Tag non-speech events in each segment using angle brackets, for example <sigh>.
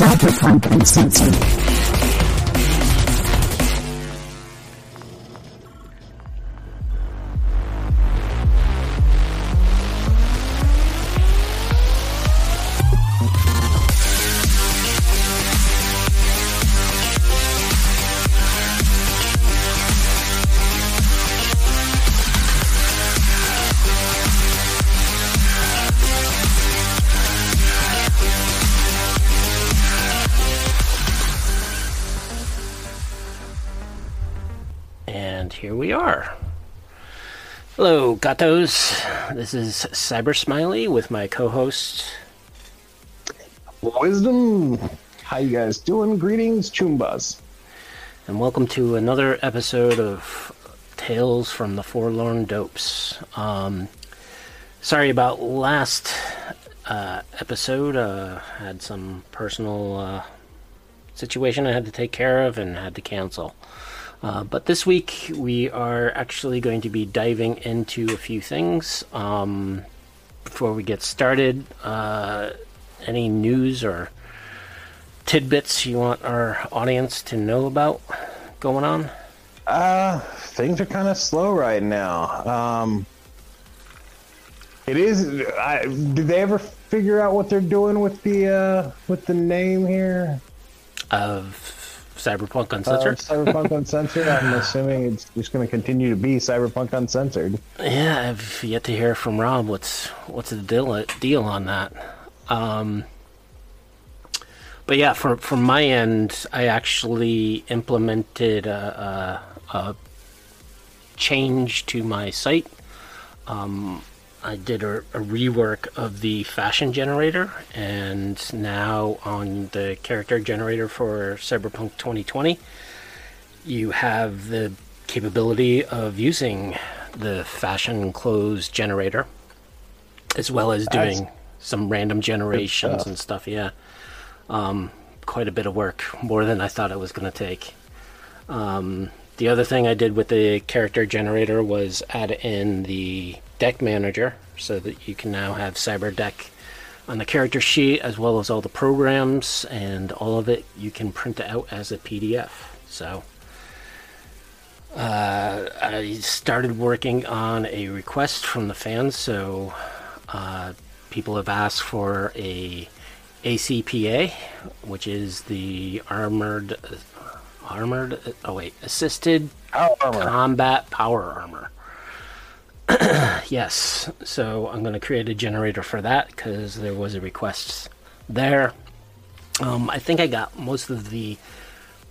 Cyberpunk Uncensored. Hello, gatos. This is Cyber Smiley with my co-host Wisdom. How you guys doing? Greetings, Choombas. And welcome to another episode of Tales from the Forlorn Dopes. Um, sorry about last uh, episode. Uh, had some personal uh, situation I had to take care of and had to cancel. Uh, but this week we are actually going to be diving into a few things. Um, before we get started, uh, any news or tidbits you want our audience to know about going on? Uh, things are kind of slow right now. Um, it is. I, did they ever figure out what they're doing with the uh, with the name here? Of Cyberpunk Uncensored? Uh, Cyberpunk Uncensored. I'm assuming it's just going to continue to be Cyberpunk Uncensored. Yeah, I've yet to hear from Rob. What's what's the deal deal on that? Um, but yeah, from from my end, I actually implemented a, a, a change to my site. Um, I did a, a, rework of the fashion generator, and now on the character generator for Cyberpunk 2020, you have the capability of using the fashion clothes generator, as well as doing That's some random generations and stuff. Yeah, um, quite a bit of work, more than I thought it was going to take. Um, the other thing I did with the character generator was add in the deck manager so that you can now have cyber deck on the character sheet as well as all the programs and all of it you can print it out as a pdf so uh, i started working on a request from the fans so uh, people have asked for a acpa which is the armored armored oh wait assisted combat power armor <clears throat> yes, so I'm going to create a generator for that because there was a request there. Um, I think I got most of the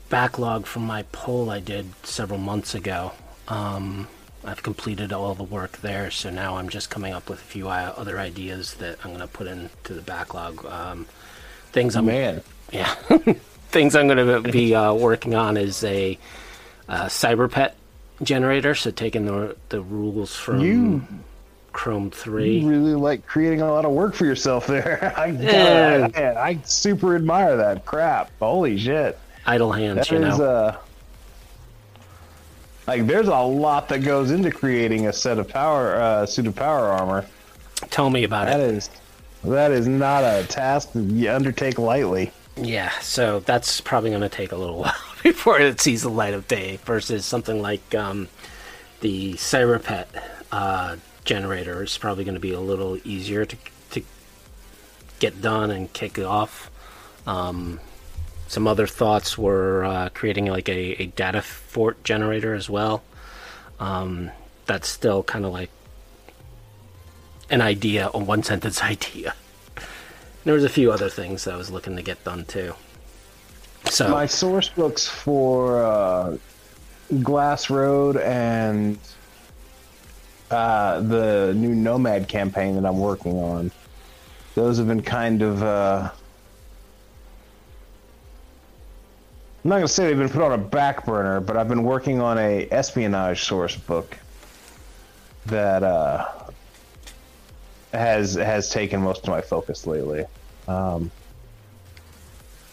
backlog from my poll I did several months ago. Um, I've completed all the work there, so now I'm just coming up with a few other ideas that I'm going to put into the backlog. Um, things I'm man, yeah, <laughs> things I'm going to be uh, working on is a uh, cyber pet generator, so taking the the rules from you, Chrome three. You really like creating a lot of work for yourself there. <laughs> I, yeah. I, I, super admire that crap. Holy shit! Idle hands, that you is, know. Uh, like there's a lot that goes into creating a set of power uh, suit of power armor. Tell me about that it. That is that is not a task you undertake lightly. Yeah, so that's probably going to take a little <laughs> while <laughs> before it sees the light of day versus something like um, the Cyberpet uh, generator is probably going to be a little easier to, to get done and kick off. Um, some other thoughts were uh, creating like a, a, data fort generator as well. Um, that's still kind of like an idea, a one sentence <laughs> idea. There was a few other things I was looking to get done too. So my source books for uh, Glass Road and uh, the new Nomad campaign that I'm working on. Those have been kind of. Uh, I'm not going to say they've been put on a back burner, but I've been working on a espionage source book that uh, has has taken most of my focus lately. Um,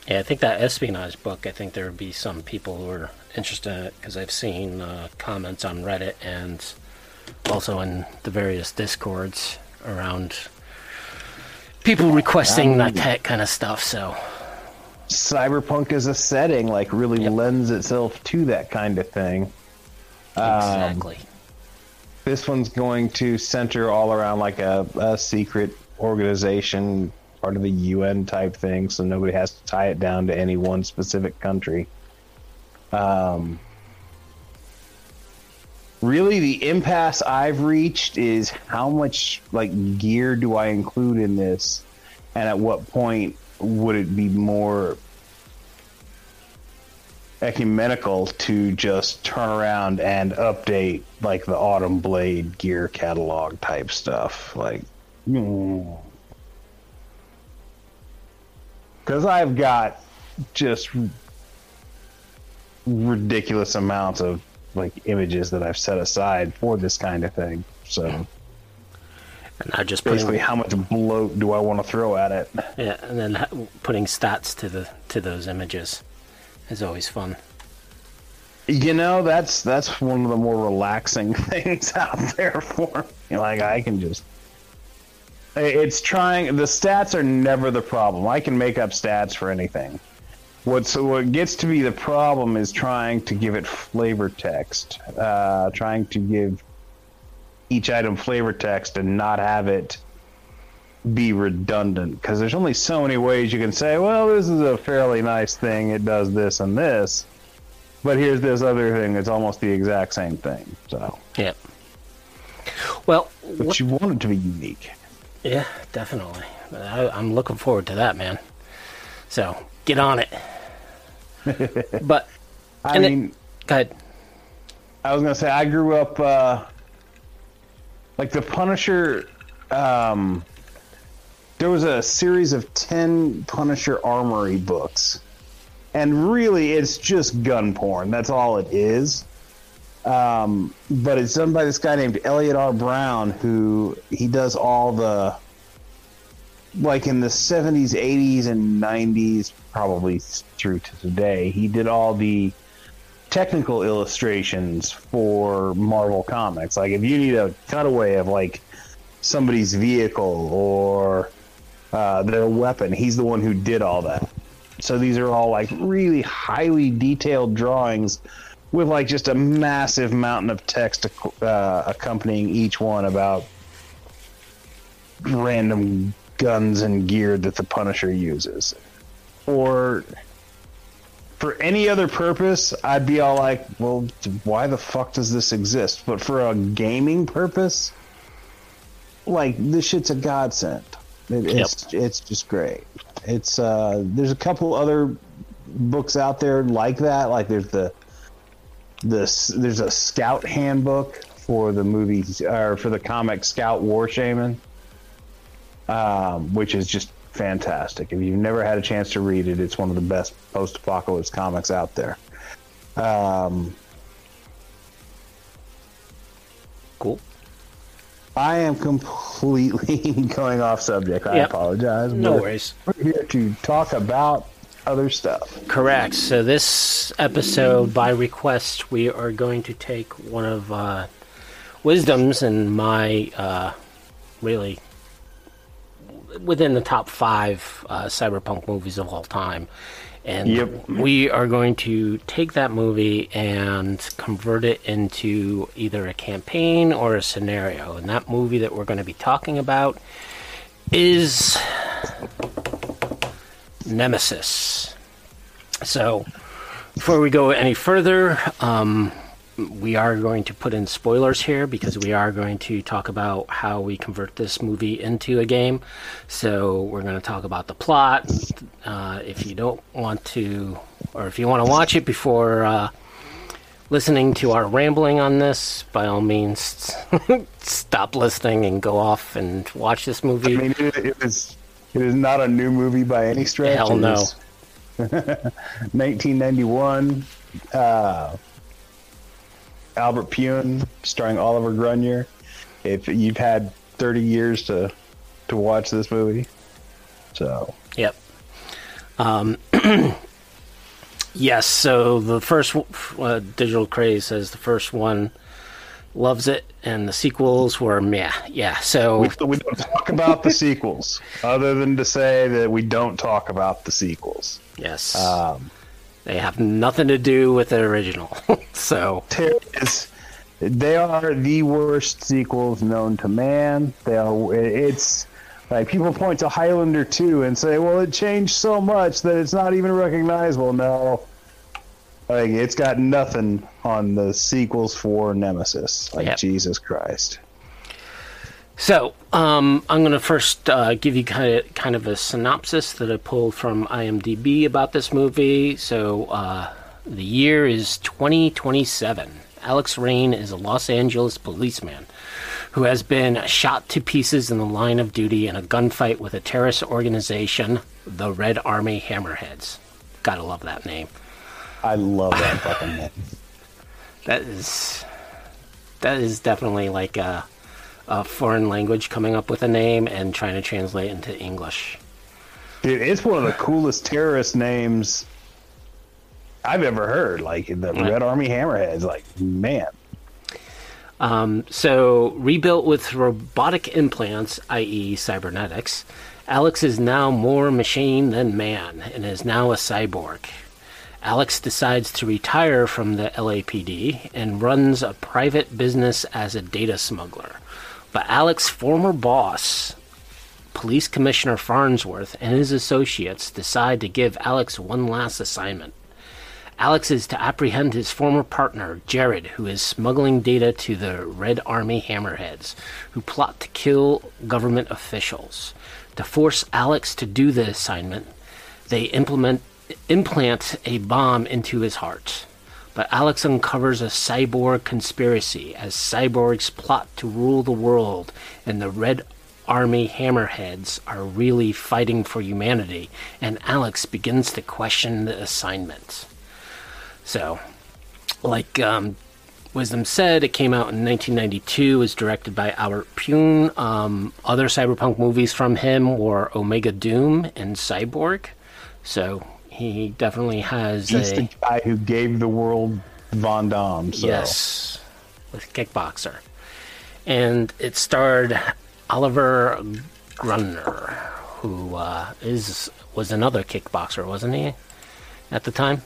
yeah, I think that espionage book. I think there would be some people who are interested in it because I've seen uh, comments on Reddit and also in the various discords around people requesting that kind of stuff. So cyberpunk as a setting like really Yep. lends itself to that kind of thing. Exactly. This one's going to center all around like a, a secret organization, part of the UN type thing, so nobody has to tie it down to any one specific country. Um, really, the impasse I've reached is how much like gear do I include in this, and at what point would it be more ecumenical to just turn around and update like the Autumn Blade gear catalog type stuff. Like, because I've got just ridiculous amounts of like images that I've set aside for this kind of thing. So And I just basically, putting, how much bloat do I want to throw at it? yeah, and then putting stats to the to those images is always fun. You know, that's that's one of the more relaxing <laughs> things out there for me. Like I can just it's trying the stats are never the problem. I can make up stats for anything. What's what gets to be the problem is trying to give it flavor text. Uh, trying to give each item flavor text and not have it be redundant because there's only so many ways you can say, well, this is a fairly nice thing. It does this and this. But here's this other thing that's almost the exact same thing. So, Yeah. Well, but what, you want it to be unique. Yeah, definitely. I, I'm looking forward to that, man. So get on it. <laughs> but I And it- mean, go ahead. I was gonna say I grew up uh, like the Punisher. Um, there was a series of ten Punisher Armory books, and really, it's just gun porn. That's all it is. Um, but it's done by this guy named Eliot R. Brown, who he does all the like in the 70s, 80s, and 90s, probably through to today. He did all the technical illustrations for Marvel Comics. Like if you need a cutaway of like somebody's vehicle or uh, their weapon, he's the one who did all that. So these are all like really highly detailed drawings with like just a massive mountain of text uh, accompanying each one about random guns and gear that the Punisher uses. Or for any other purpose, I'd be all like, well, why the fuck does this exist? But for a gaming purpose, like this shit's a godsend. It, It's it's just great. It's uh, there's a couple other books out there like that. Like there's the the s- there's a Scout handbook for the movie or for the comic Scout War Shaman, um, which is just fantastic. If you've never had a chance to read it, it's one of the best post-apocalypse comics out there. Um, Cool. I am completely <laughs> going off subject. I Yep. apologize. No worries. We're here to talk about other stuff. Correct. So this episode, by request, we are going to take one of uh, wisdoms and my uh, really within the top five uh, cyberpunk movies of all time. And Yep. we are going to take that movie and convert it into either a campaign or a scenario. And that movie that we're going to be talking about is Nemesis. So, before we go any further, um, we are going to put in spoilers here because we are going to talk about how we convert this movie into a game. So, we're going to talk about the plot. Uh, if you don't want to, or if you want to watch it before uh, listening to our rambling on this, by all means, <laughs> stop listening and go off and watch this movie. I mean, is it is not a new movie by any stretch. Hell no. 1991. <laughs> Uh, Albert Pyun starring Oliver Gruner. If you've had 30 years to to watch this movie, so Yep. Um, <clears throat> yes. So the first uh, digital craze says the first one loves it, and the sequels were meh. Yeah, so We, we don't talk about the sequels, <laughs> other than to say that we don't talk about the sequels. yes, Um, they have nothing to do with the original. <laughs> so is they are the worst sequels known to man. They are. It's like people point to Highlander 2 and say, "Well, it changed so much that it's not even recognizable." No, like it's got nothing on the sequels for Nemesis. Like Yep. Jesus Christ. So, um, I'm going to first uh, give you kind of kind of a synopsis that I pulled from IMDb about this movie. So, uh, the year is 2027. Alex Rain is a Los Angeles policeman who has been shot to pieces in the line of duty in a gunfight with a terrorist organization, the Red Army Hammerheads. Gotta love that name. I love that fucking name. That is that is definitely like a, a foreign language coming up with a name and trying to translate into English. Dude, it's one of the coolest terrorist names I've ever heard. Like the Red Army Hammerheads. Like man. Um, so, rebuilt with robotic implants, i.e., cybernetics, Alex is now more machine than man and is now a cyborg. Alex decides to retire from the LAPD and runs a private business as a data smuggler. But Alex's former boss, Police Commissioner Farnsworth, and his associates decide to give Alex one last assignment. Alex is to apprehend his former partner, Jared, who is smuggling data to the Red Army Hammerheads, who plot to kill government officials. To force Alex to do the assignment, they implement implant a bomb into his heart. But Alex uncovers a cyborg conspiracy as cyborgs plot to rule the world, and the Red Army Hammerheads are really fighting for humanity, and Alex begins to question the assignment. So, like um, Wisdom said, it came out in 1992, was directed by Albert Pyun. Um, other cyberpunk movies from him were Omega Doom and Cyborg. So, he definitely has He's a. the guy who gave the world Van Damme. So. Yes, with Kickboxer. And it starred Oliver Gruner, who uh, is was another kickboxer, wasn't he, at the time?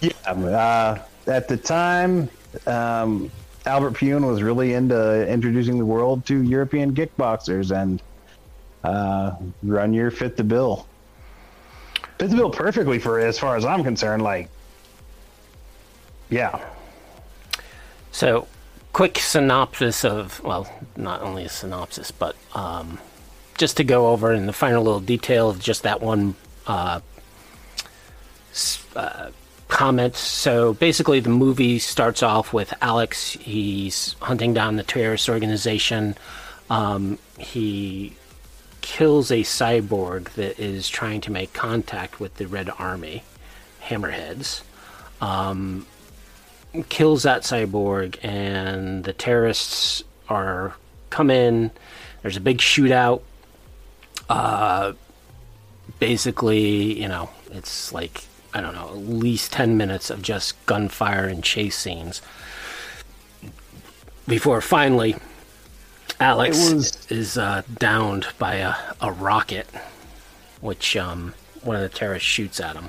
Yeah. Uh, at the time, um, Albert Pyun was really into introducing the world to European kickboxers, and uh, Gruner fit the bill. The bill perfectly for as far as I'm concerned. Like, yeah. So, quick synopsis of, well, not only a synopsis, but um, just to go over in the final little detail of just that one uh, uh, comment. So, basically, the movie starts off with Alex. He's hunting down the terrorist organization. Um, he kills a cyborg that is trying to make contact with the Red Army, Hammerheads Um, kills that cyborg and the terrorists are come in. There's a big shootout. Uh basically you know it's like i don't know at least 10 minutes of just gunfire and chase scenes before finally alex was- is uh, downed by a, a rocket which um one of the terrorists shoots at him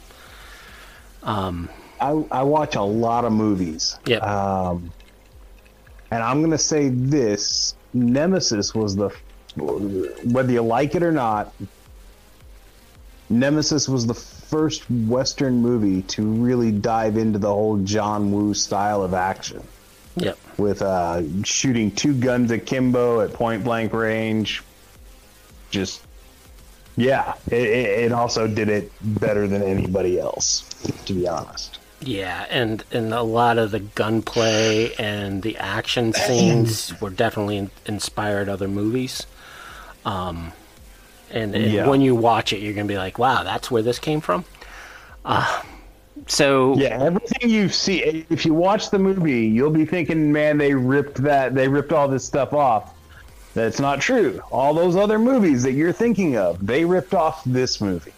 I, I watch a lot of movies. Yep. Um, and I'm going to say this Nemesis was the, whether you like it or not, Nemesis was the first Western movie to really dive into the whole John Woo style of action yep with uh, shooting two guns akimbo at point blank range. Just, yeah, it, it, also did it better than anybody else, to be honest. Yeah, and and a lot of the gunplay and the action <clears throat> scenes were definitely inspired other movies. Um, and, and Yeah. when you watch it, you're gonna be like, "Wow, that's where this came from." Uh, so Yeah, everything you see, if you watch the movie, you'll be thinking, "Man, they ripped that. They ripped all this stuff off." That's not true. All those other movies that you're thinking of, they ripped off this movie.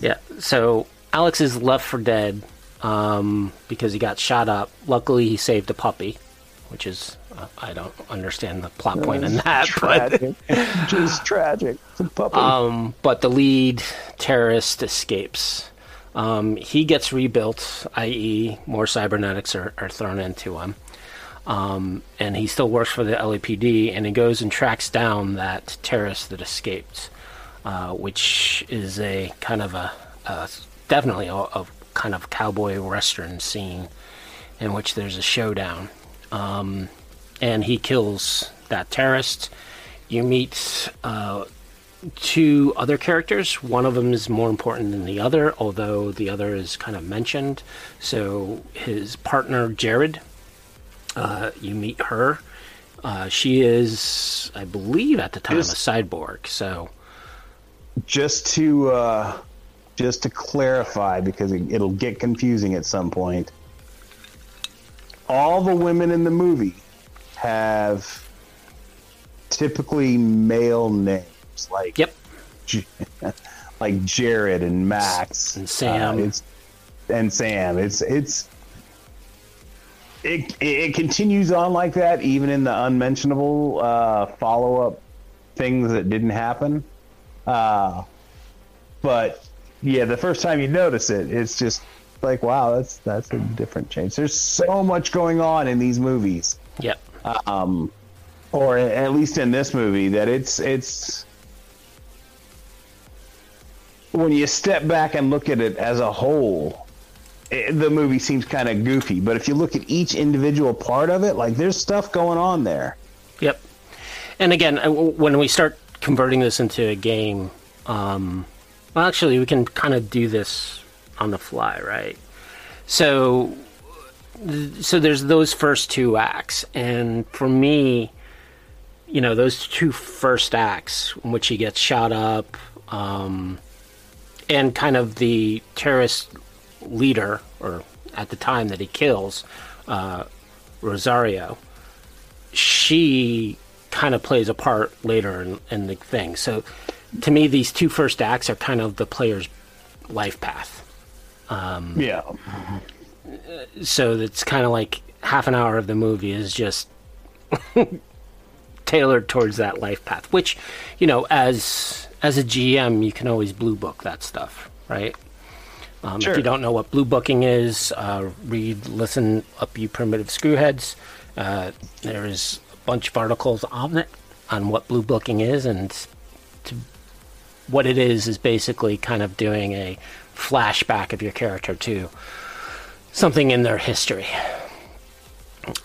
yeah, so Alex is left for dead um, because he got shot up. Luckily, he saved a puppy, which is Uh, I don't understand the plot point in that, tragic. just tragic. It's a puppy. um, but the lead terrorist escapes. Um, he gets rebuilt, i.e., more cybernetics are, are thrown into him. Um, and he still works for the LAPD, and he goes and tracks down that terrorist that escaped, uh, which is a kind of a, a definitely a, a kind of cowboy western scene in which there's a showdown. Um, and he kills that terrorist. You meet uh, two other characters. One of them is more important than the other, although the other is kind of mentioned. So his partner, Jared, uh, you meet her. Uh, she is, I believe, at the time Is- a cyborg. So just to uh, just to clarify, because it, it'll get confusing at some point. All the women in the movie have typically male names, like yep, <laughs> like Jared and Max And Sam. Uh, it's and Sam. It's it's it it continues on like that, even in the unmentionable uh, follow up things that didn't happen. Uh, but yeah, the first time you notice it, it's just like wow, that's that's a different change. There's so much going on in these movies yep, um, or at least in this movie, that it's it's when you step back and look at it as a whole, it, the movie seems kind of goofy. But if you look at each individual part of it, like there's stuff going on there. yep. And again, uh, when we start converting this into a game, um, well, actually, we can kind of do this on the fly, right? So, so there's those first two acts, and for me, you know, those two first acts in which he gets shot up, um, and kind of the terrorist leader, or at the time that he kills, uh, Rosario, she kind of plays a part later in, in the thing. So to me, these two first acts are kind of the player's life path. Yeah, So it's kind of like half an hour of the movie is just <laughs> tailored towards that life path, which, you know, as as a GM, you can always blue book that stuff, right? Um, Sure. If you don't know what blue booking is, uh, read, listen up, you primitive screwheads. Uh, there is a bunch of articles on it on what blue booking is, and to, what it is is basically kind of doing a flashback of your character to something in their history.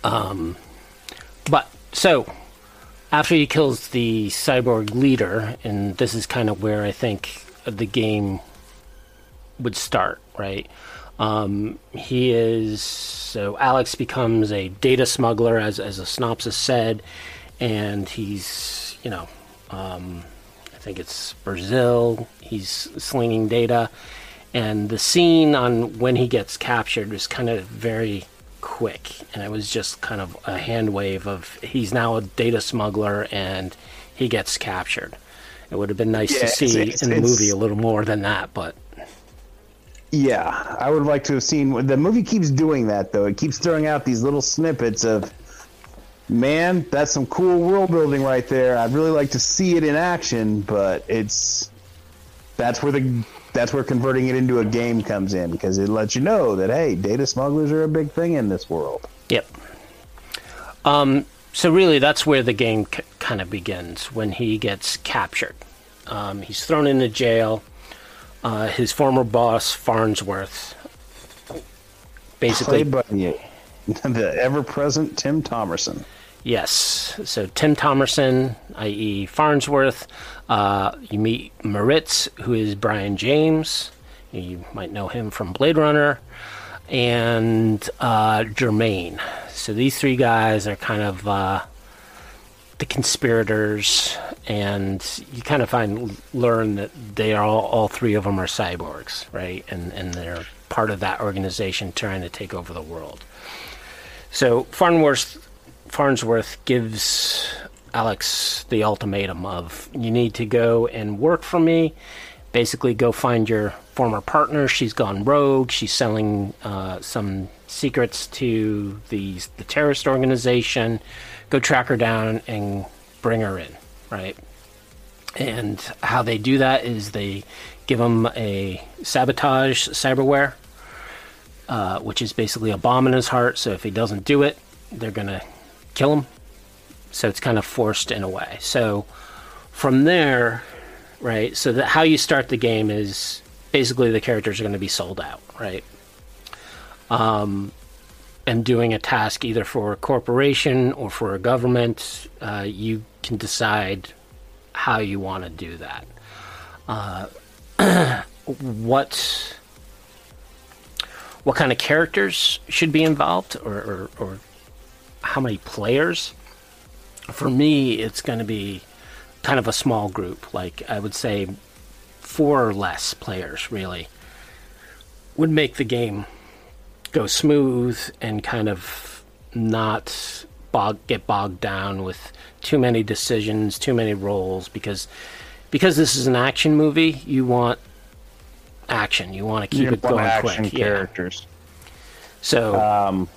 Um, but so after he kills the cyborg leader, and this is kind of where I think the game would start, right? Um, he is so Alex becomes a data smuggler, as as a synopsis said, and he's you know, um, I think it's Brazil. He's slinging data, and the scene on when he gets captured is kind of very quick, and it was just kind of a hand wave of he's now a data smuggler and he gets captured. It would have been nice Yeah, to see it's- in the movie a little more than that, but yeah. I would like to have seen. The movie keeps doing that though. It keeps throwing out these little snippets of. Man, that's some cool world building right there. I'd really like to see it in action, but it's that's where the that's where converting it into a game comes in because it lets you know that hey, data smugglers are a big thing in this world. Yep. Um, so really, that's where the game c- kind of begins when he gets captured. Um, he's thrown into jail. Uh, his former boss, Farnsworth, basically Played by the, <laughs> the ever-present Tim Thomerson. Yes. So Tim Thomerson, i.e., Farnsworth. Uh, you meet Maritz, who is Brion James. You might know him from Blade Runner. And uh. So these three guys are kind of uh, the conspirators, and you kind of find learn that they are all, all three of them are cyborgs, right? And and they're part of that organization trying to take over the world. So Farnsworth, Farnsworth gives Alex the ultimatum of you need to go and work for me. Basically, go find your former partner. She's gone rogue. She's selling uh, some secrets to the the terrorist organization. go track her down and bring her in, right? And how they do that is they give them a sabotage cyberware, uh, which is basically a bomb in his heart. So if he doesn't do it, they're gonna kill him. So it's kind of forced in a way. So from there, right? So that how you start the game is basically the characters are going to be sold out, right? Um, and doing a task either for a corporation or for a government, uh, you can decide how you want to do that. Uh, <clears throat> what what kind of characters should be involved, or, or, or how many players? For me, it's going to be kind of a small group. Like I would say, four or less players really would make the game go smooth and kind of not bog, get bogged down with too many decisions, too many roles because because this is an action movie, you want action. You want to keep it going action quick. Yeah. characters. So, Um,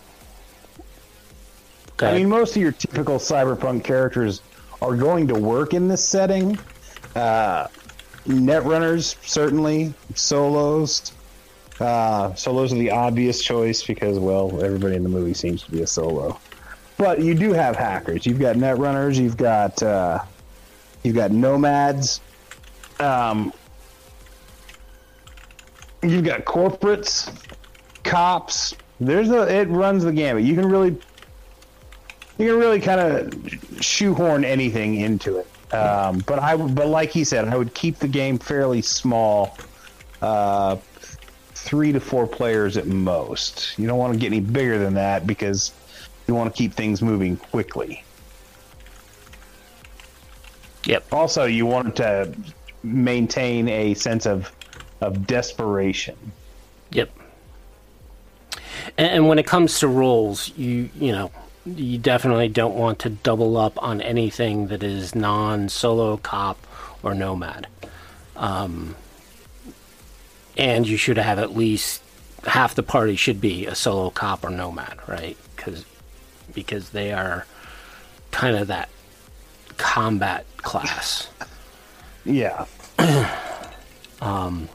I mean, most of your typical cyberpunk characters are going to work in this setting. Uh, netrunners, certainly. Solos. Uh, solos are the obvious choice because, well, everybody in the movie seems to be a solo. But you do have hackers. You've got netrunners. You've got uh, you've got nomads. Um, you've got corporates, cops. There's a it runs the gamut. You can really you can really kind of shoehorn anything into it. Um, but I but like he said, I would keep the game fairly small, uh, three to four players at most. You don't want to get any bigger than that because you want to keep things moving quickly. yep. Also, you want to maintain a sense of of desperation. Yep. And, and when it comes to roles, you you know you definitely don't want to double up on anything that is non-solo cop or nomad. Um, and you should have at least half the party should be a solo cop or nomad, right? Because because they are kind of that combat class. Yeah. <clears throat> um,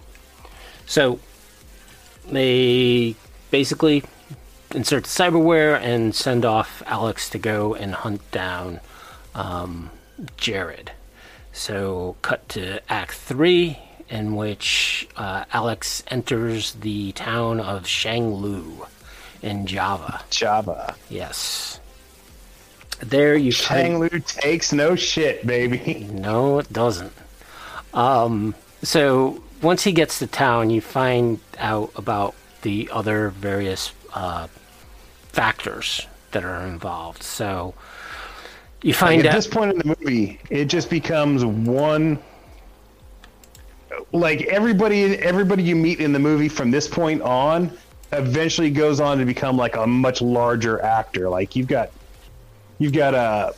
So they basically insert the cyberware and send off Alex to go and hunt down um, Jared. So cut to Act Three, in which uh, Alex enters the town of Shanglu in Java. Java. Yes. There you find. Shang Lu takes no shit, baby. <laughs> No, it doesn't. Um, so once he gets to town, you find out about the other various uh, factors that are involved. So you find At out. this point in the movie, it just becomes one. Like everybody, everybody you meet in the movie from this point on, eventually goes on to become like a much larger actor. Like you've got, you've got uh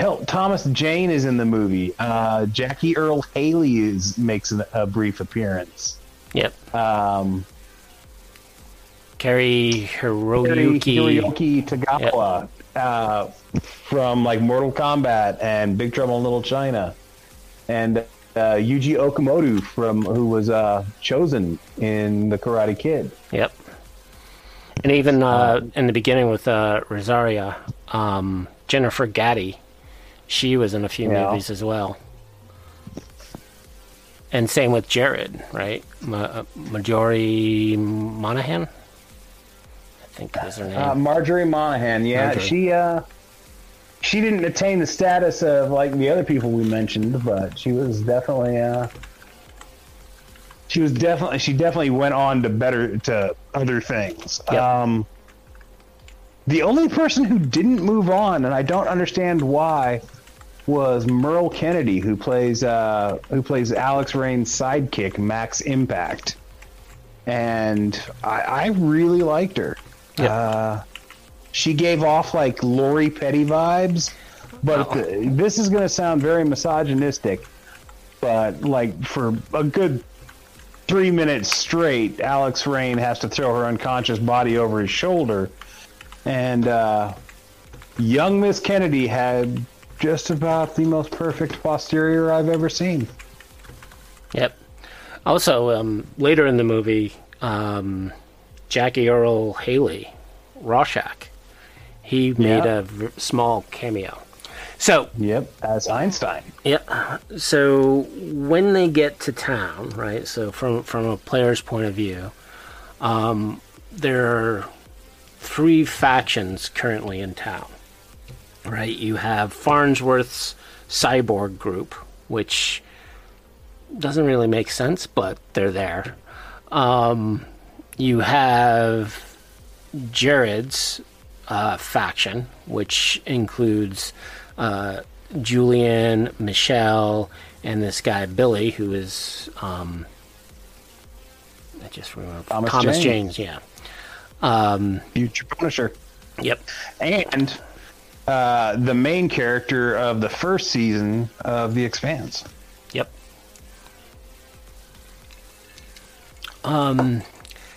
Hell, Thomas Jane is in the movie. Uh, Jackie Earle Haley is makes an, a brief appearance. Yep. Um, Cary-Hiroyuki. Hiroyuki Tagawa uh, from like Mortal Kombat and Big Trouble in Little China, and uh, Yuji Okumoto from who was uh, Chozen in the Karate Kid. Yep. And even uh, in the beginning with uh, Rosaria, um, Jennifer Gatti, she was in a few Yeah. movies as well. And same with Jared, right? Ma- uh, Majori Monaghan, think is her name. Uh, Marjorie Monaghan, yeah, Marjorie. she uh, she didn't attain the status of like the other people we mentioned, but she was definitely uh, she was definitely she definitely went on to better to other things. Yep. Um, the only person who didn't move on, and I don't understand why, was Merle Kennedy, who plays uh, who plays Alex Rain's sidekick, Max Impact, and I, I really liked her. Yep. Uh, she gave off like Lori Petty vibes, but Oh. the- this is going to sound very misogynistic. But like for a good three minutes straight, Alex Rain has to throw her unconscious body over his shoulder, and uh, young Miss Kennedy had just about the most perfect posterior I've ever seen. Yep. Also, um, later in the movie, um, Jackie Earle Haley, Rorschach, he made a v- small cameo. So, Yep, as Einstein. yeah. So when they get to town, right? So from from a player's point of view, um, there are three factions currently in town. Right? You have Farnsworth's cyborg group, which doesn't really make sense, but they're there. Um, you have Jared's uh, faction, which includes uh, Julian, Michelle, and this guy Billy, who is um, I just remember Thomas James. Jane. Yeah. Future Punisher. Yep. And uh, the main character of the first season of The Expanse. Yep. Um,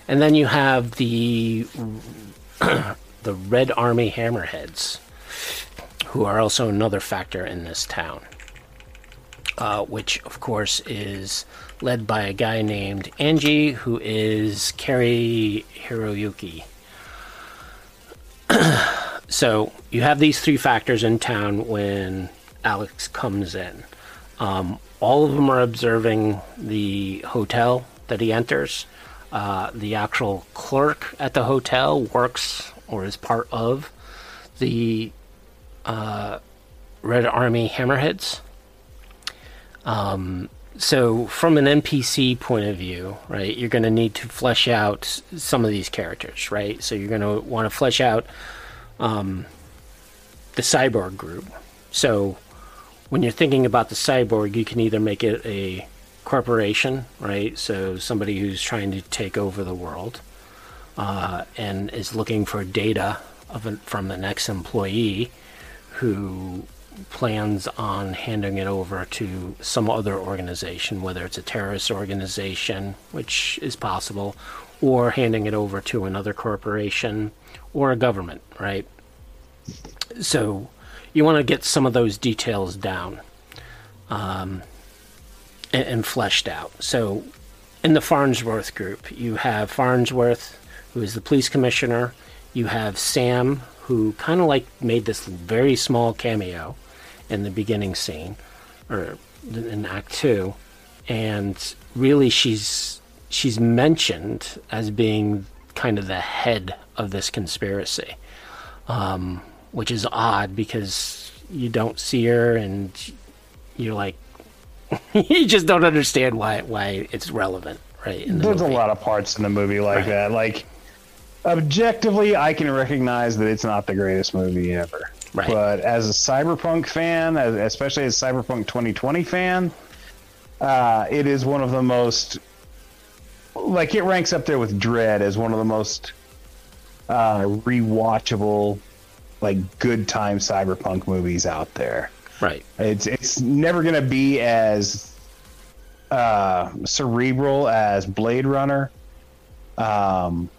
and then you have the <clears throat> the Red Army Hammerheads, who are also another factor in this town. Uh, which, of course, is led by a guy named Angie, who is Cary-Hiroyuki. <clears throat> so you have these three factors in town when Alex comes in. Um, all of them are observing the hotel that he enters. Uh, the actual clerk at the hotel works or is part of the uh, Red Army Hammerheads. Um, so, from an NPC point of view, right, you're going to need to flesh out some of these characters, right? So, you're going to want to flesh out um, the cyborg group. So, when you're thinking about the cyborg, you can either make it a corporation, right? So somebody who's trying to take over the world uh, and is looking for data an, from the next employee who plans on handing it over to some other organization, whether it's a terrorist organization, which is possible, or handing it over to another corporation or a government, right? So you want to get some of those details down um, and, and fleshed out. So, in the Farnsworth group, you have Farnsworth, who is the police commissioner. You have Sam, who kind of like made this very small cameo in the beginning scene, or in Act Two, and really she's she's mentioned as being kind of the head of this conspiracy um, which is odd because you don't see her and you're like <laughs> you just don't understand why why it's relevant right the There's a lot of parts in the movie like Right. that. Like, objectively, I can recognize that it's not the greatest movie ever. Right. But as a Cyberpunk fan, especially as a Cyberpunk 2020 fan, uh, it is one of the most. Like, it ranks up there with Dredd as one of the most uh, rewatchable, like, good time Cyberpunk movies out there. Right It's it's never gonna be as uh, cerebral as Blade Runner. Um,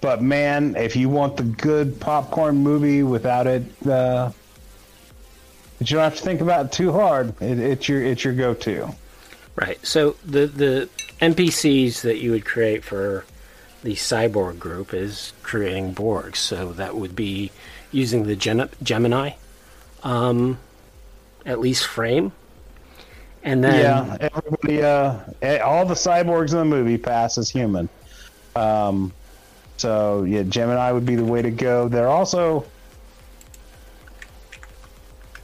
but man, if you want the good popcorn movie without it, uh, you don't have to think about it too hard. It, it's your it's your go-to. right so the the npcs that you would create for the cyborg group is creating borgs so that would be using the Gen- gemini um at least frame and then yeah, everybody, uh, eh, all the cyborgs in the movie pass as human. Um, so yeah, Gemini would be the way to go. They're also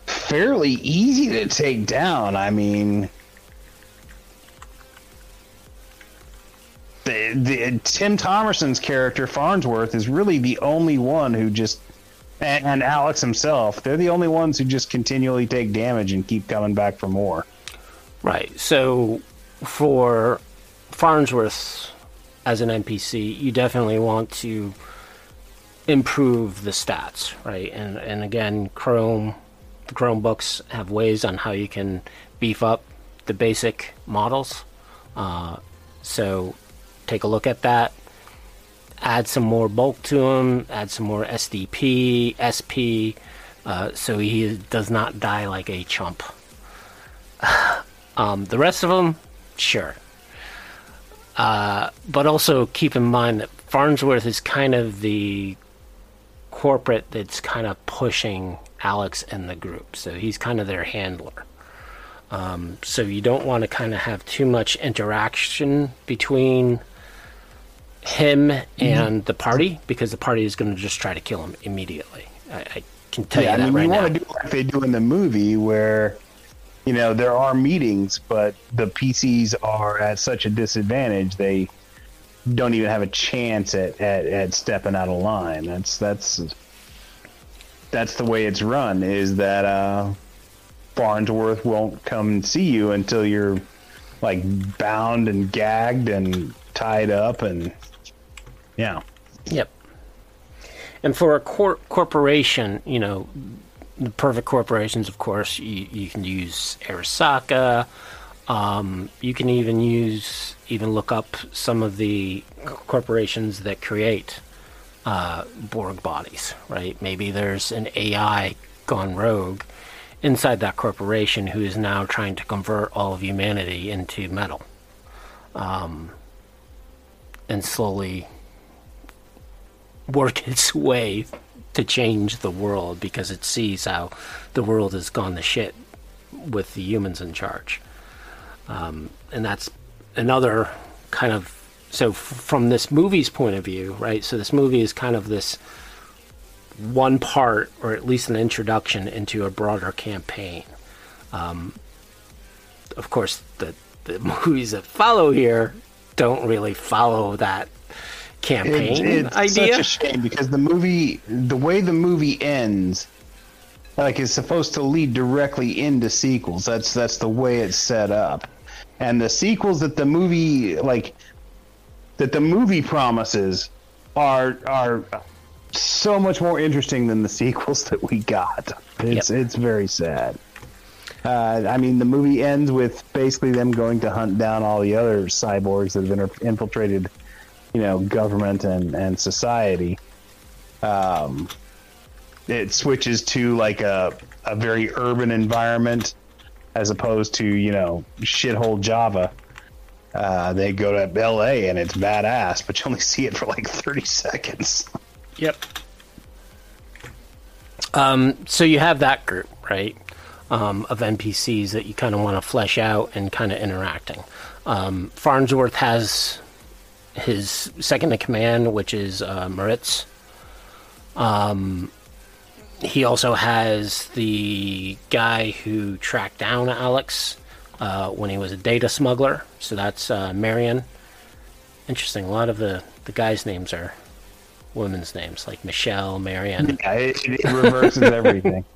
fairly easy to take down. I mean, the, the Tim Thomerson's character Farnsworth is really the only one who just. And, and Alex himself, they're the only ones who just continually take damage and keep coming back for more. Right. So for Farnsworth as an NPC, you definitely want to improve the stats, right? And and again, Chrome the Chrome books have ways on how you can beef up the basic models. Uh, so take a look at that. Add some more bulk to him, add some more SDP, SP, uh, so he does not die like a chump. <sighs> um, the rest of them, sure. Uh, but also keep in mind that Farnsworth is kind of the corporate that's kind of pushing Alex and the group. So he's kind of their handler. Um, so you don't want to kind of have too much interaction between him and the party because the party is going to just try to kill him immediately. I, I can tell yeah, you that I mean, right you now. want to do like they do in the movie, where you know there are meetings, but the PCs are at such a disadvantage they don't even have a chance at, at, at stepping out of line. That's that's that's the way it's run. Is that uh, Farnsworth won't come and see you until you're like bound and gagged and tied up and yeah. Yep. And for a cor- corporation, you know, the perfect corporations, of course, you, you can use Arasaka. Um, you can even use, even look up some of the corporations that create uh, Borg bodies, right? Maybe there's an AI gone rogue inside that corporation who is now trying to convert all of humanity into metal. Um, and slowly work <laughs> its way to change the world because it sees how the world has gone to shit with the humans in charge. Um, and that's another kind of so f- from this movie's point of view, right? So this movie is kind of this one part, or at least an introduction into a broader campaign. Um, of course, the the <laughs> movies that follow here don't really follow that campaign It's, it's idea. such a shame because the movie, the way the movie ends, like is supposed to lead directly into sequels. That's that's the way it's set up, and the sequels that the movie like that the movie promises are are so much more interesting than the <laughs> sequels that we got. It's it's very sad. Uh, I mean, the movie ends with basically them going to hunt down all the other cyborgs that have inter- infiltrated, you know, government and and society. Um, it switches to like a a very urban environment as opposed to you know shithole Java. Uh, they go to L.A. and it's badass, but you only <laughs> see it for like thirty seconds. Yep. Um, so you have that group, right, um, of NPCs that you kind of want to flesh out and kind of interacting. Um, Farnsworth has his second in command, which is uh, Maritz. Um, he also has the guy who tracked down Alex uh, when he was a data smuggler. So that's uh, Marion. Interesting. A lot of the, the guys' names are women's names, like Michelle, Marion. Yeah, it, it reverses everything. <laughs>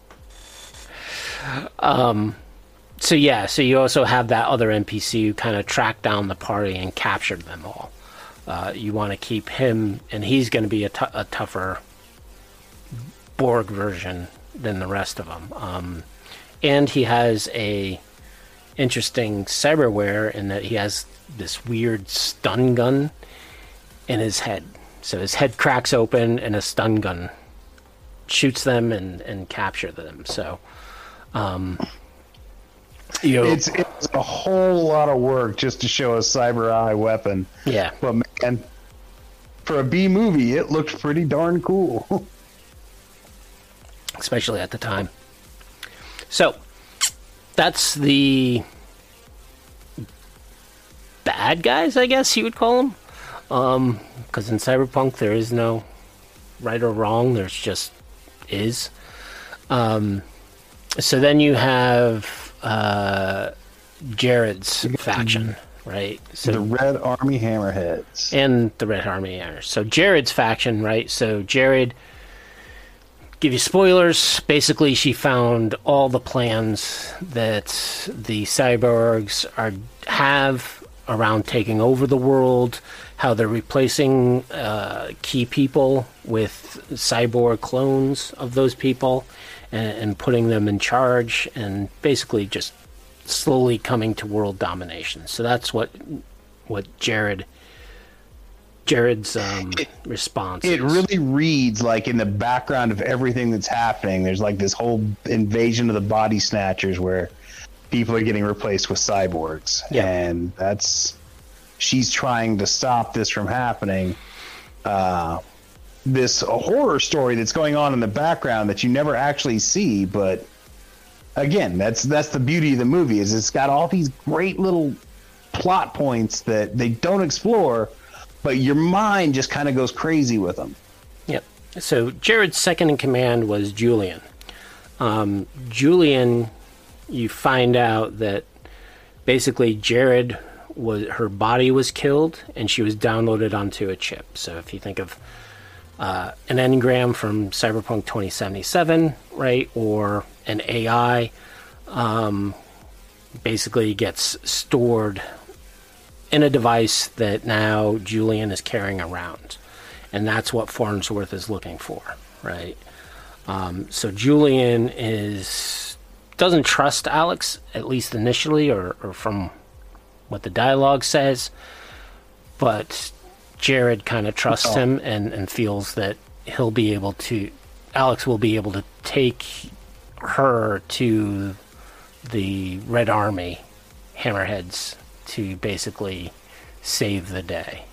So yeah, so you also have that other NPC who kind of tracked down the party and captured them all. Uh, you want to keep him, and he's going to be a, tougher Borg version than the rest of them. Um, and he has a interesting cyberware in that he has this weird stun gun in his head. So his head cracks open, and a stun gun shoots them and and capture them. So. Um, you know, It's it's a whole lot of work just to show a cyber eye weapon. yeah. But man, for a B movie, it looked pretty darn cool. <laughs> especially at the time. So that's the bad guys, I guess you would call them. Because in Cyberpunk, there is no right or wrong, there's just is. Um, so then you have uh, Jared's faction, right? So the Red Army Hammerheads. and the Red Army Airs. So Jared's faction, right? So Jared, give you spoilers. Basically, she found all the plans that the cyborgs are have around taking over the world, how they're replacing uh, key people with cyborg clones of those people, and, and putting them in charge, and basically just slowly coming to world domination. So that's what what Jared Jared's um, response. It really reads like in the background of everything that's happening. There's like this whole invasion of the body snatchers where people are getting replaced with cyborgs, Yeah. and that's she's trying to stop this from happening. Uh, this horror story that's going on in the background that you never actually see, but again, that's that's the beauty of the movie is it's got all these great little plot points that they don't explore, but your mind just kind of goes crazy with them. Yep. So Jared's second in command was Julian. Um, Julian, you find out that basically Jared was her body was killed and she was downloaded onto a chip. So if you think of uh, an engram from Cyberpunk 2077, right, or an AI, um, basically gets stored in a device that now Julian is carrying around and that's what Farnsworth is looking for, right? Um, so Julian is doesn't trust Alex at least initially, or, or from what the dialogue says, but Jared kind of trusts him and, and feels that he'll be able to, Alex will be able to take her to the Red Army hammerheads to basically save the day.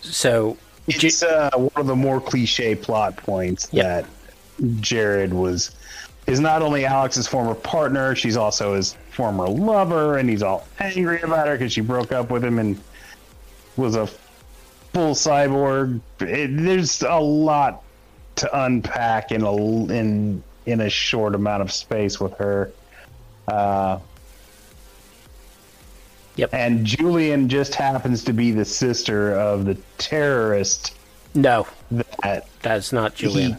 So, It's uh, one of the more cliche plot points that Jared was is not only Alex's former partner, she's also his former lover, and he's all angry about her because she broke up with him and was a full cyborg. It, there's a lot to unpack in a in in a short amount of space with her. Uh, Yep. And Julian just happens to be the sister of the terrorist no, that that's not Julian. Uh,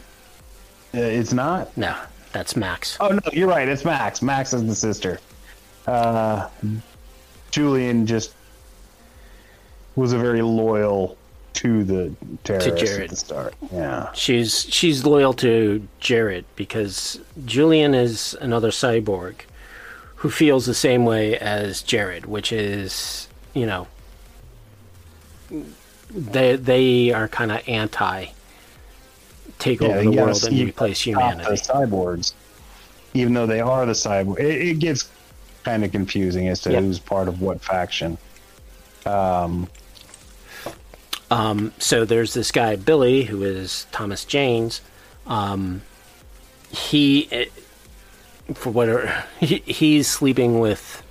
it's not. No, that's Max. Oh no, you're right. It's Max. Max is the sister. Uh, Julian just was a very loyal to the terrorist Jared. at the start. Yeah. She's she's loyal to Jared because Julian is another cyborg who feels the same way as Jared, which is you know they they are kind of anti take Yeah, over the world and replace humanity. The cyborgs, even though they are the cyborg, it, it gets kind of confusing as to Yep. who's part of what faction. Um, um, so there's this guy Billy who is Thomas Janes. Um, he, eh, for whatever, <laughs> he, he's sleeping with